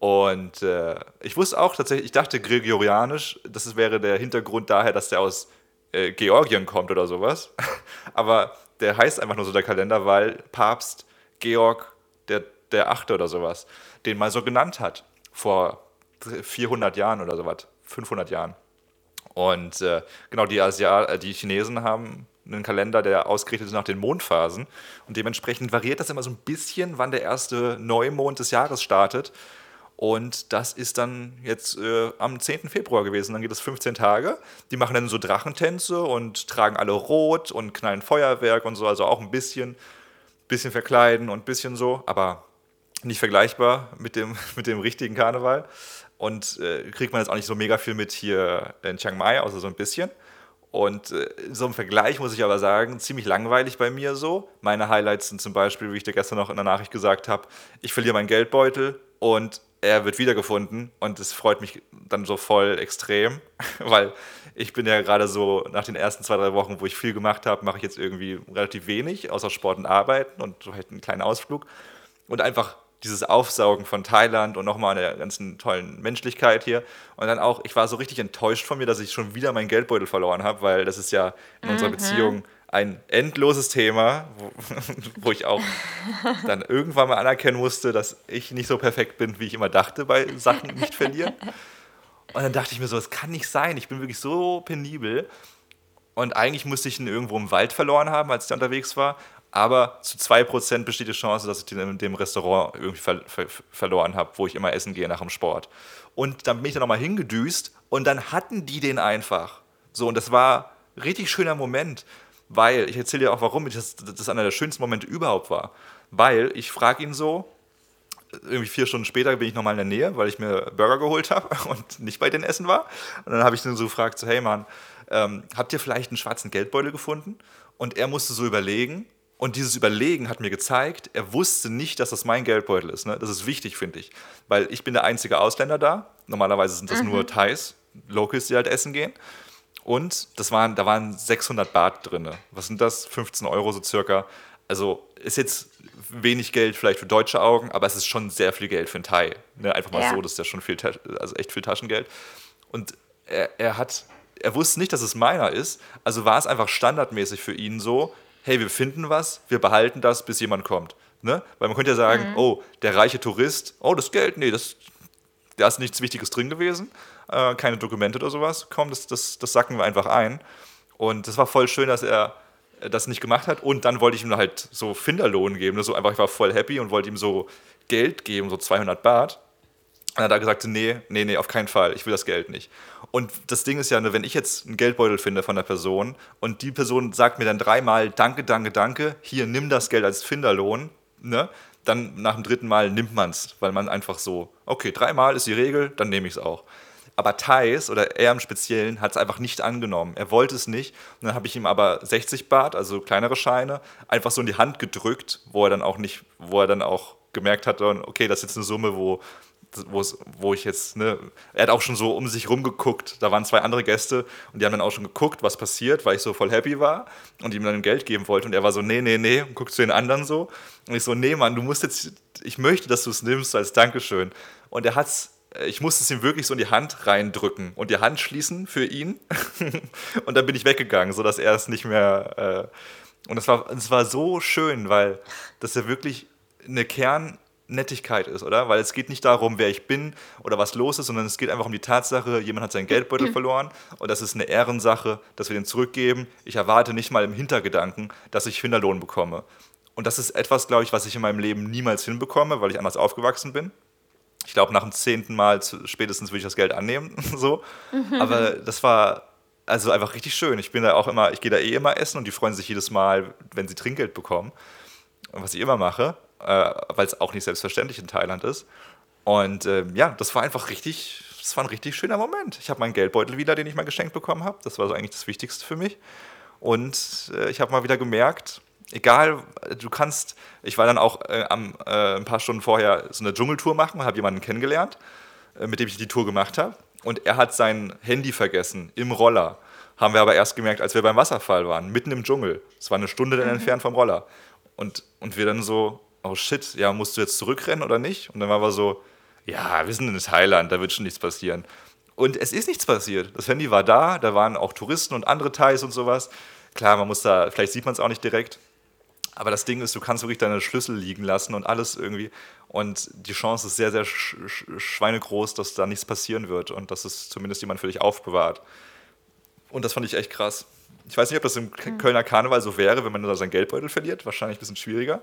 Und äh, ich wusste auch tatsächlich, ich dachte gregorianisch, das wäre der Hintergrund daher, dass der aus äh, Georgien kommt oder sowas. <laughs> Aber der heißt einfach nur so der Kalender, weil Papst Georg der, der Achte oder sowas den mal so genannt hat. Vor 400 Jahren oder sowas, 500 Jahren. Und äh, genau, die, Asia äh, die Chinesen haben einen Kalender, der ausgerichtet ist nach den Mondphasen. Und dementsprechend variiert das immer so ein bisschen, wann der erste Neumond des Jahres startet. Und das ist dann jetzt äh, am 10. Februar gewesen. Dann geht es 15 Tage. Die machen dann so Drachentänze und tragen alle rot und knallen Feuerwerk und so. Also auch ein bisschen, bisschen verkleiden und ein bisschen so. Aber nicht vergleichbar mit dem, <laughs> mit dem richtigen Karneval. Und äh, kriegt man jetzt auch nicht so mega viel mit hier in Chiang Mai, außer so ein bisschen. Und äh, so im Vergleich muss ich aber sagen, ziemlich langweilig bei mir so. Meine Highlights sind zum Beispiel, wie ich dir gestern noch in der Nachricht gesagt habe, ich verliere meinen Geldbeutel und er wird wiedergefunden und es freut mich dann so voll extrem, <laughs> weil ich bin ja gerade so nach den ersten zwei, drei Wochen, wo ich viel gemacht habe, mache ich jetzt irgendwie relativ wenig, außer Sport und Arbeiten und so halt einen kleinen Ausflug und einfach dieses Aufsaugen von Thailand und nochmal an der ganzen tollen Menschlichkeit hier. Und dann auch, ich war so richtig enttäuscht von mir, dass ich schon wieder meinen Geldbeutel verloren habe, weil das ist ja in unserer mhm. Beziehung ein endloses Thema, wo, <laughs> wo, ich auch dann irgendwann mal anerkennen musste, dass ich nicht so perfekt bin, wie ich immer dachte bei Sachen nicht verlieren. Und dann dachte ich mir so, es kann nicht sein, ich bin wirklich so penibel. Und eigentlich musste ich ihn irgendwo im Wald verloren haben, als ich da unterwegs war. Aber zu 2% besteht die Chance, dass ich den in dem Restaurant irgendwie ver ver verloren habe, wo ich immer essen gehe nach dem Sport. Und dann bin ich da nochmal hingedüst und dann hatten die den einfach. So, und das war ein richtig schöner Moment weil, ich erzähle dir auch, warum das, das einer der schönsten Momente überhaupt war. Weil ich frage ihn so, irgendwie vier Stunden später bin ich nochmal in der Nähe, weil ich mir Burger geholt habe <laughs> und nicht bei den Essen war. Und dann habe ich ihn so gefragt, so, hey Mann, ähm, habt ihr vielleicht einen schwarzen Geldbeutel gefunden? Und er musste so überlegen. Und dieses Überlegen hat mir gezeigt, er wusste nicht, dass das mein Geldbeutel ist. Ne? Das ist wichtig, finde ich. Weil ich bin der einzige Ausländer da. Normalerweise sind das mhm. nur Thais, Locals, die halt essen gehen. Und das waren, da waren 600 Baht drin. Was sind das? 15 Euro so circa. Also ist jetzt wenig Geld vielleicht für deutsche Augen, aber es ist schon sehr viel Geld für einen Thai. Ne? Einfach mal ja. so, das ist ja schon viel, also echt viel Taschengeld. Und er, er hat, er wusste nicht, dass es meiner ist, also war es einfach standardmäßig für ihn so, hey, wir finden was, wir behalten das, bis jemand kommt. Ne? Weil man könnte ja sagen, mhm. oh, der reiche Tourist, oh, das Geld, nee, das, da ist nichts Wichtiges drin gewesen äh, keine Dokumente oder sowas. Komm, das, das, das sacken wir einfach ein. Und das war voll schön, dass er das nicht gemacht hat. Und dann wollte ich ihm halt so Finderlohn geben. Ne? So einfach, ich war voll happy und wollte ihm so Geld geben, so 200 Baht. Und dann hat er gesagt, nee, nee, nee, auf keinen Fall, ich will das Geld nicht. Und das Ding ist ja, ne, wenn ich jetzt einen Geldbeutel finde von der Person und die Person sagt mir dann dreimal, danke, danke, danke, hier, nimm das Geld als Finderlohn, ne, dann nach dem dritten Mal nimmt man es, weil man einfach so, okay, dreimal ist die Regel, dann nehme ich es auch. Aber Thais oder er im Speziellen hat es einfach nicht angenommen. Er wollte es nicht. Und dann habe ich ihm aber 60 Bart, also kleinere Scheine, einfach so in die Hand gedrückt, wo er dann auch nicht, wo er dann auch gemerkt hat, okay, das ist jetzt eine Summe, wo, wo ich jetzt, ne, er hat auch schon so um sich rumgeguckt. Da waren zwei andere Gäste und die haben dann auch schon geguckt, was passiert, weil ich so voll happy war und ihm dann Geld geben wollte. Und er war so, nee, nee, nee, und guckt zu den anderen so. Und ich so, nee, Mann, du musst jetzt, ich möchte, dass du es nimmst als Dankeschön. Und er hat es äh, ich musste es ihm wirklich so in die Hand reindrücken und die Hand schließen für ihn. <laughs> und dann bin ich weggegangen, sodass er es nicht mehr. Äh und es war, es war so schön, weil das ja wirklich eine Kernnettigkeit ist, oder? Weil es geht nicht darum, wer ich bin oder was los ist, sondern es geht einfach um die Tatsache, jemand hat seinen Geldbeutel <clears throat> verloren und das ist eine Ehrensache, dass wir den zurückgeben. Ich erwarte nicht mal im Hintergedanken, dass ich Finderlohn bekomme. Und das ist etwas, glaube ich, was ich in meinem Leben niemals hinbekomme, weil ich anders aufgewachsen bin ich glaube, nach dem zehnten Mal spätestens würde ich das Geld annehmen. <laughs> so. Mhm. Aber das war also einfach richtig schön. Ich bin da auch immer, ich gehe da eh immer essen und die freuen sich jedes Mal, wenn sie Trinkgeld bekommen. Was ich immer mache, äh, weil es auch nicht selbstverständlich in Thailand ist. Und äh, ja, das war einfach richtig, das war ein richtig schöner Moment. Ich habe meinen Geldbeutel wieder, den ich mal geschenkt bekommen habe. Das war so eigentlich das Wichtigste für mich. Und äh, ich habe mal wieder gemerkt, egal, du kannst, ich war dann auch äh, am, äh, ein paar Stunden vorher so eine Dschungeltour machen, habe jemanden kennengelernt, äh, mit dem ich die Tour gemacht habe. Und er hat sein Handy vergessen im Roller. Haben wir aber erst gemerkt, als wir beim Wasserfall waren, mitten im Dschungel. Es war eine Stunde dann mhm. entfernt vom Roller. Und, und wir dann so, oh shit, ja, musst du jetzt zurückrennen oder nicht? Und dann war wir so, ja, wir sind in Thailand, da wird schon nichts passieren. Und es ist nichts passiert. Das Handy war da, da waren auch Touristen und andere Thais und sowas. Klar, man muss da, vielleicht sieht man es auch nicht direkt. Aber das Ding ist, du kannst wirklich deine Schlüssel liegen lassen und alles irgendwie. Und die Chance ist sehr, sehr sch sch schweinegroß, dass da nichts passieren wird und dass es zumindest jemand für dich aufbewahrt. Und das fand ich echt krass. Ich weiß nicht, ob das im Kölner Karneval so wäre, wenn man da sein Geldbeutel verliert. Wahrscheinlich ein bisschen schwieriger.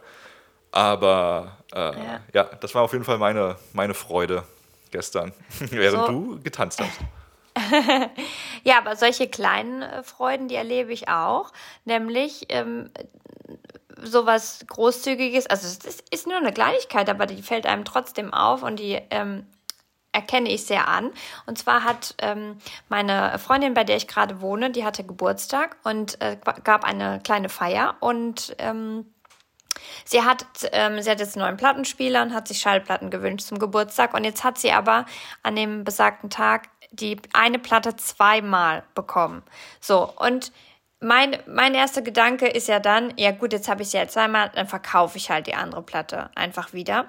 Aber äh, ja. ja. das war auf jeden Fall meine, meine Freude gestern, <laughs> während so. du getanzt hast. <laughs> ja, aber solche kleinen äh, Freuden, die erlebe ich auch. Nämlich ähm, sowas Großzügiges. Also es ist nur eine Kleinigkeit, aber die fällt einem trotzdem auf und die ähm, erkenne ich sehr an. Und zwar hat ähm, meine Freundin, bei der ich gerade wohne, die hatte Geburtstag und äh, gab eine kleine Feier und ähm, Sie hat, ähm, sie hat jetzt einen neuen Plattenspieler und hat sich Schallplatten gewünscht zum Geburtstag. Und jetzt hat sie aber an dem besagten Tag die eine Platte zweimal bekommen. So, und mein, mein erster Gedanke ist ja dann, ja gut, jetzt habe ich sie ja zweimal, dann verkaufe ich halt die andere Platte einfach wieder.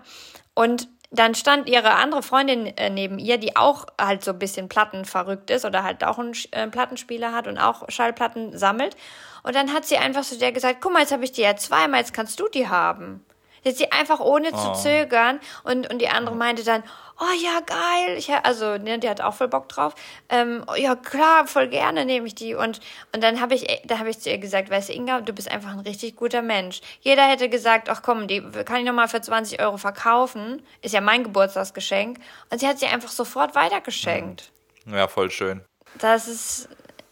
Und dann stand ihre andere Freundin äh, neben ihr, die auch halt so ein bisschen plattenverrückt ist oder halt auch einen äh, Plattenspieler hat und auch Schallplatten sammelt. Und dann hat sie einfach zu der gesagt, guck mal, jetzt habe ich die ja zweimal, jetzt kannst du die haben. Jetzt sie einfach ohne oh. zu zögern und, und die andere meinte dann, oh ja, geil. Ich, also, ne, die hat auch voll Bock drauf. Ähm, oh, ja, klar, voll gerne nehme ich die. Und, und dann habe ich, da habe ich zu ihr gesagt, weißt du, Inga, du bist einfach ein richtig guter Mensch. Jeder hätte gesagt, ach komm, die kann ich nochmal für 20 Euro verkaufen. Ist ja mein Geburtstagsgeschenk. Und sie hat sie einfach sofort weitergeschenkt. Ja, voll schön. Das ist,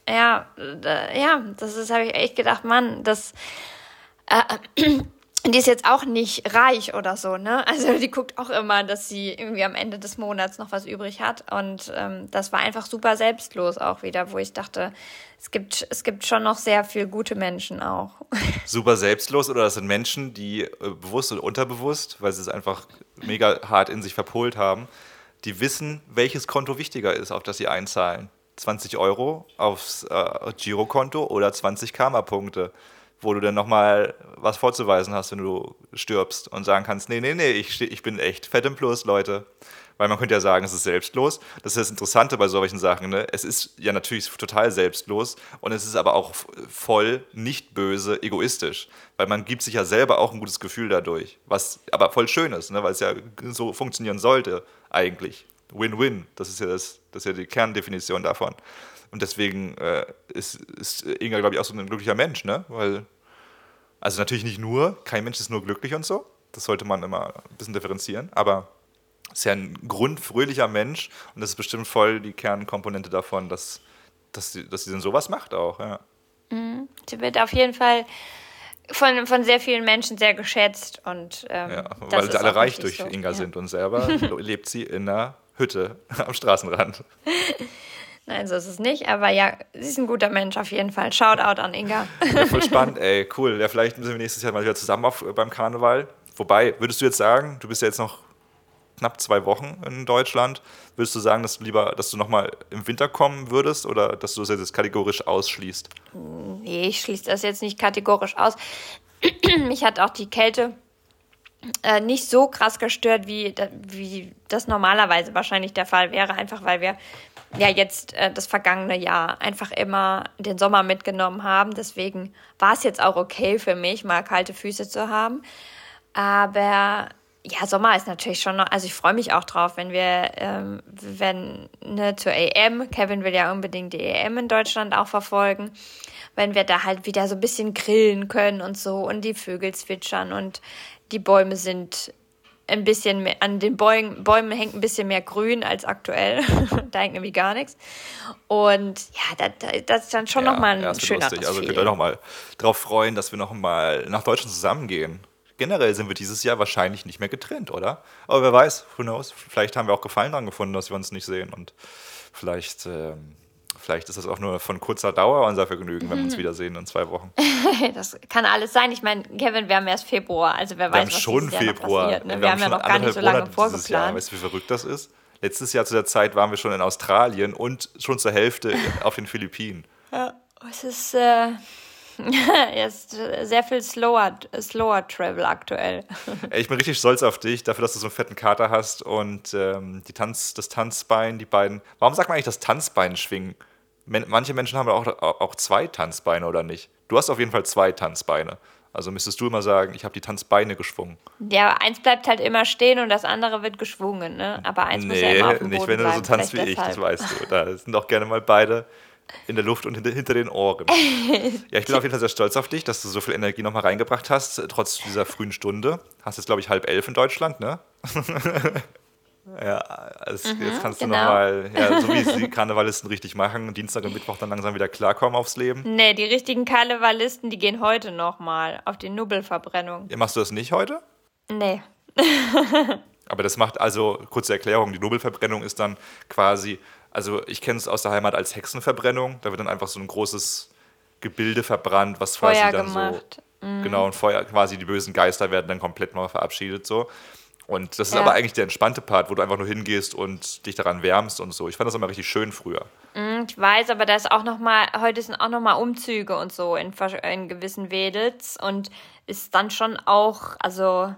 ja, ja, das ist, habe ich echt gedacht, Mann, das, äh, <clears throat> die ist jetzt auch nicht reich oder so, ne? Also die guckt auch immer, dass sie irgendwie am Ende des Monats noch was übrig hat. Und ähm, das war einfach super selbstlos auch wieder, wo ich dachte, es gibt, es gibt schon noch sehr viel gute Menschen auch. <laughs> Super selbstlos oder das sind Menschen, die äh, bewusst oder unterbewusst, weil sie es einfach mega hart in sich verpolt haben, die wissen, welches Konto wichtiger ist, auf das sie einzahlen. 20 Euro aufs äh, Girokonto oder 20 Karma-Punkte wo du dann nochmal was vorzuweisen hast, wenn du stirbst und sagen kannst, nee, nee, nee, ich, ich bin echt fett im Plus, Leute. Weil man könnte ja sagen, es ist selbstlos. Das ist das Interessante bei solchen Sachen. Ne? Es ist ja natürlich total selbstlos und es ist aber auch voll nicht böse, egoistisch. Weil man gibt sich ja selber auch ein gutes Gefühl dadurch. Was aber voll schön ist, ne? weil es ja so funktionieren sollte eigentlich. Win-win, das ist ja das, das ist ja die Kerndefinition davon. Und deswegen äh, ist, ist Inga, glaube ich, auch so ein glücklicher Mensch, ne? Weil, also natürlich nicht nur, kein Mensch ist nur glücklich und so. Das sollte man immer ein bisschen differenzieren, aber ist ja ein grundfröhlicher Mensch und das ist bestimmt voll die Kernkomponente davon, dass, dass, sie, dass sie dann sowas macht auch, ja. Mhm. Sie wird auf jeden Fall von, von sehr vielen Menschen sehr geschätzt und ähm, ja, weil sie alle reich durch so. Inga ja. sind und selber <laughs> lebt sie in einer Hütte <laughs> am Straßenrand. Nein, so ist es nicht. Aber ja, sie ist ein guter Mensch auf jeden Fall. Shoutout an Inga. Ja, voll <laughs> spannend, ey, cool. Ja, vielleicht müssen wir nächstes Jahr mal wieder zusammen auf, äh, beim Karneval. Wobei, würdest du jetzt sagen, du bist ja jetzt noch knapp zwei Wochen in Deutschland, würdest du sagen, dass du lieber, dass du nochmal im Winter kommen würdest oder dass du das jetzt kategorisch ausschließt? Nee, ich schließe das jetzt nicht kategorisch aus. <clears throat> Mich hat auch die Kälte äh, nicht so krass gestört, wie, wie das normalerweise wahrscheinlich der Fall wäre, einfach weil wir ja jetzt äh, das vergangene Jahr einfach immer den Sommer mitgenommen haben. Deswegen war es jetzt auch okay für mich, mal kalte Füße zu haben. Aber ja, Sommer ist natürlich schon noch, also ich freue mich auch drauf, wenn wir, ähm, wenn, ne, zur EM, Kevin will ja unbedingt die EM in Deutschland auch verfolgen, wenn wir da halt wieder so ein bisschen grillen können und so und die Vögel zwitschern und die Bäume sind ein bisschen mehr, an den Bäumen, Bäumen hängt ein bisschen mehr Grün als aktuell. <laughs> da hängt nämlich gar nichts. Und ja, das, das ist dann schon ja, nochmal ein ja, schöner lustig. Also könnt ihr nochmal darauf freuen, dass wir nochmal nach Deutschland zusammengehen. Generell sind wir dieses Jahr wahrscheinlich nicht mehr getrennt, oder? Aber wer weiß, who knows? Vielleicht haben wir auch Gefallen daran gefunden, dass wir uns nicht sehen und vielleicht ähm, Vielleicht ist das auch nur von kurzer Dauer unser Vergnügen, wenn wir uns mhm. wiedersehen in zwei Wochen. <laughs> das kann alles sein. Ich meine, Kevin, wir haben erst Februar, also wer wir weiß, was schon Februar. Passiert, ne? wir, wir, haben, ja noch gar nicht so lange vorgeplant. Jahr. Weißt du, wie verrückt das ist? Letztes Jahr zu der Zeit waren wir schon in Australien und schon zur Hälfte <laughs> auf den Philippinen. Ja, es ist, äh, Es <laughs> ist äh, sehr viel slower, slower Travel aktuell. <laughs> Ich bin richtig stolz auf dich, dafür, dass du so einen fetten Kater hast und ähm, die Tanz, das Tanzbein, die beiden. Warum sagt man eigentlich das Tanzbein schwingen? Manche Menschen haben auch, auch zwei Tanzbeine, oder nicht? Du hast auf jeden Fall zwei Tanzbeine. Also müsstest du immer sagen, ich habe die Tanzbeine geschwungen. Ja, eins bleibt halt immer stehen und das andere wird geschwungen, ne? Aber eins muss ja immer auf dem nicht Boden wenn du bleiben, so tanzt wie ich, das deshalb. weißt du. Da sind auch gerne mal beide in der Luft und hinter, hinter den Ohren. <laughs> Ja, ich bin auf jeden Fall sehr stolz auf dich, dass du so viel Energie nochmal reingebracht hast, trotz dieser frühen Stunde. Hast jetzt, glaube ich, halb elf in Deutschland, ne? <laughs> ja, also jetzt kannst du genau. nochmal, ja, so wie die <laughs> Karnevalisten richtig machen, Dienstag und Mittwoch dann langsam wieder klarkommen aufs Leben. Nee, die richtigen Karnevalisten, die gehen heute nochmal auf die Nubbelverbrennung. Ja, machst du das nicht heute? Nee. Aber das macht also, kurze Erklärung, die Nobelverbrennung ist dann quasi, also ich kenne es aus der Heimat als Hexenverbrennung, da wird dann einfach so ein großes Gebilde verbrannt, was quasi Feuer dann gemacht. Mhm. so, genau, und Feuer, quasi die bösen Geister werden dann komplett mal verabschiedet so. Und das ist Ja. aber eigentlich der entspannte Part, wo du einfach nur hingehst und dich daran wärmst und so. Ich fand das immer richtig schön früher. Hm, Ich weiß, aber da ist auch noch mal, heute sind auch noch mal Umzüge und so in, in gewissen Wedels und ist dann schon auch, also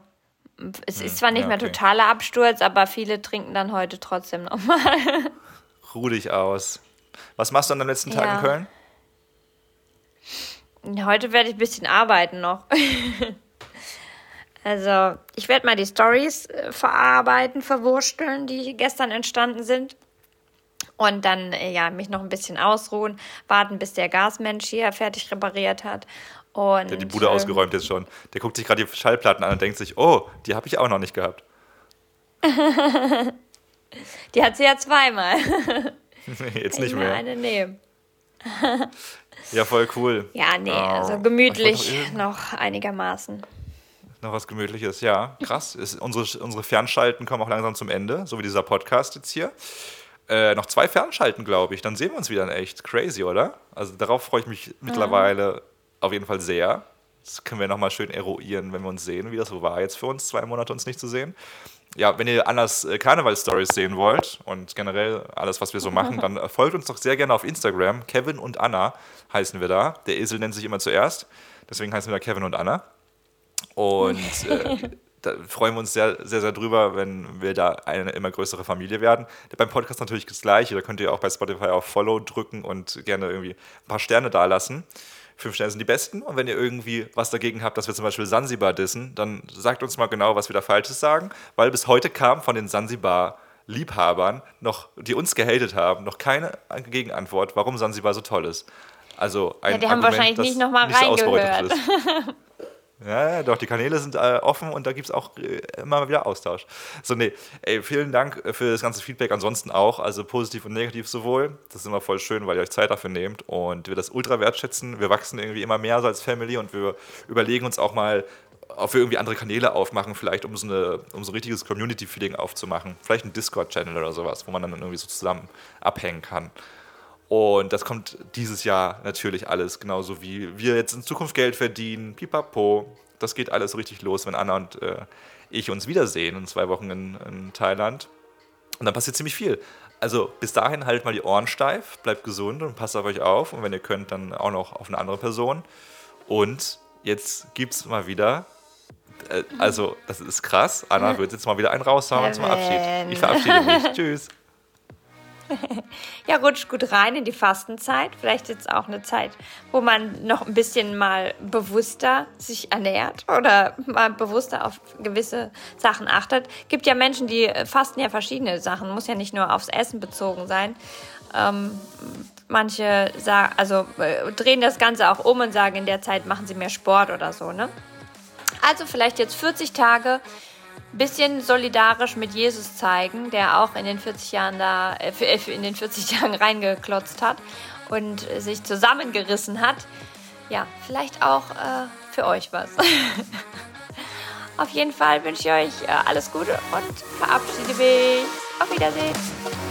es ist zwar nicht ja, mehr okay. totaler Absturz, aber viele trinken dann heute trotzdem noch mal. <laughs> Ruh dich aus. Was machst du an deinem letzten Tag Ja. in Köln? Heute werde ich ein bisschen arbeiten noch. <laughs> Also, ich werde mal die Stories äh, verarbeiten, verwursteln, die gestern entstanden sind. Und dann, äh, ja, mich noch ein bisschen ausruhen, warten, bis der Gasmensch hier fertig repariert hat. Und, Der hat die Bude äh, ausgeräumt jetzt schon. Der guckt sich gerade die Schallplatten an und denkt sich, oh, die habe ich auch noch nicht gehabt. <laughs> Die hat sie ja zweimal. <laughs> jetzt nicht mehr. Eine nehmen. <laughs> Ja, voll cool. Ja, nee, also Ich gemütlich noch einigermaßen. Noch was Gemütliches, ja. Krass. Ist, unsere, unsere Fernschalten kommen auch langsam zum Ende, so wie dieser Podcast jetzt hier. Äh, noch zwei Fernschalten, glaube ich. Dann sehen wir uns wieder in echt. Crazy, oder? Also darauf freue ich mich mittlerweile auf jeden Fall sehr. Das können wir nochmal schön eruieren, wenn wir uns sehen, wie das so war jetzt für uns, zwei Monate uns nicht zu sehen. Ja, wenn ihr Annas äh, Karneval-Stories sehen wollt und generell alles, was wir so machen, <laughs> dann äh, folgt uns doch sehr gerne auf Instagram. Kevin und Anna heißen wir da. Der Esel nennt sich immer zuerst. Deswegen heißen wir da Kevin und Anna. Und <laughs> äh, da freuen wir uns sehr, sehr, sehr drüber, wenn wir da eine immer größere Familie werden. Beim Podcast natürlich das Gleiche. Da könnt ihr auch bei Spotify auf Follow drücken und gerne irgendwie ein paar Sterne dalassen. Fünf Sterne sind die besten. Und wenn ihr irgendwie was dagegen habt, dass wir zum Beispiel Sansibar dissen, dann sagt uns mal genau, was wir da Falsches sagen. Weil bis heute kam von den Sansibar-Liebhabern, noch, die uns gehatet haben, noch keine Gegenantwort, warum Sansibar so toll ist. Also ein Ja, die haben Argument, wahrscheinlich nicht noch mal nicht so ausbeutet reingehört. ist. <laughs> Ja, ja, doch, die Kanäle sind äh, offen und da gibt es auch äh, immer wieder Austausch. So, nee, ey, vielen Dank äh, für das ganze Feedback ansonsten auch, also positiv und negativ sowohl. Das ist immer voll schön, weil ihr euch Zeit dafür nehmt und wir das ultra wertschätzen. Wir wachsen irgendwie immer mehr so als Family und wir überlegen uns auch mal, ob wir irgendwie andere Kanäle aufmachen, vielleicht um so, eine, um so ein richtiges Community-Feeling aufzumachen. Vielleicht ein Discord-Channel oder sowas, wo man dann irgendwie so zusammen abhängen kann. Und das kommt dieses Jahr natürlich alles, genauso wie wir jetzt in Zukunft Geld verdienen. Pipapo. Das geht alles so richtig los, wenn Anna und äh, ich uns wiedersehen in zwei Wochen in, in Thailand. Und dann passiert ziemlich viel. Also bis dahin haltet mal die Ohren steif, bleibt gesund und passt auf euch auf. Und wenn ihr könnt, dann auch noch auf eine andere Person. Und jetzt gibt es mal wieder, äh, also das ist krass, Anna wird jetzt mal wieder einen raushauen zum Abschied. Ich verabschiede mich. Tschüss. <laughs> Ja, rutscht gut rein in die Fastenzeit. Vielleicht jetzt auch eine Zeit, wo man noch ein bisschen mal bewusster sich ernährt oder mal bewusster auf gewisse Sachen achtet. Gibt ja Menschen, die fasten ja verschiedene Sachen, muss ja nicht nur aufs Essen bezogen sein. Ähm, manche sagen, also äh, drehen das Ganze auch um und sagen, in der Zeit machen sie mehr Sport oder so, ne? Also vielleicht jetzt 40 Tage bisschen solidarisch mit Jesus zeigen, der auch in den 40 Jahren da, äh, äh, in den 40 Tagen <laughs> reingeklotzt hat und sich zusammengerissen hat. Ja, vielleicht auch äh, für euch was. <laughs> Auf jeden Fall wünsche ich euch äh, alles Gute und verabschiede mich. Auf Wiedersehen.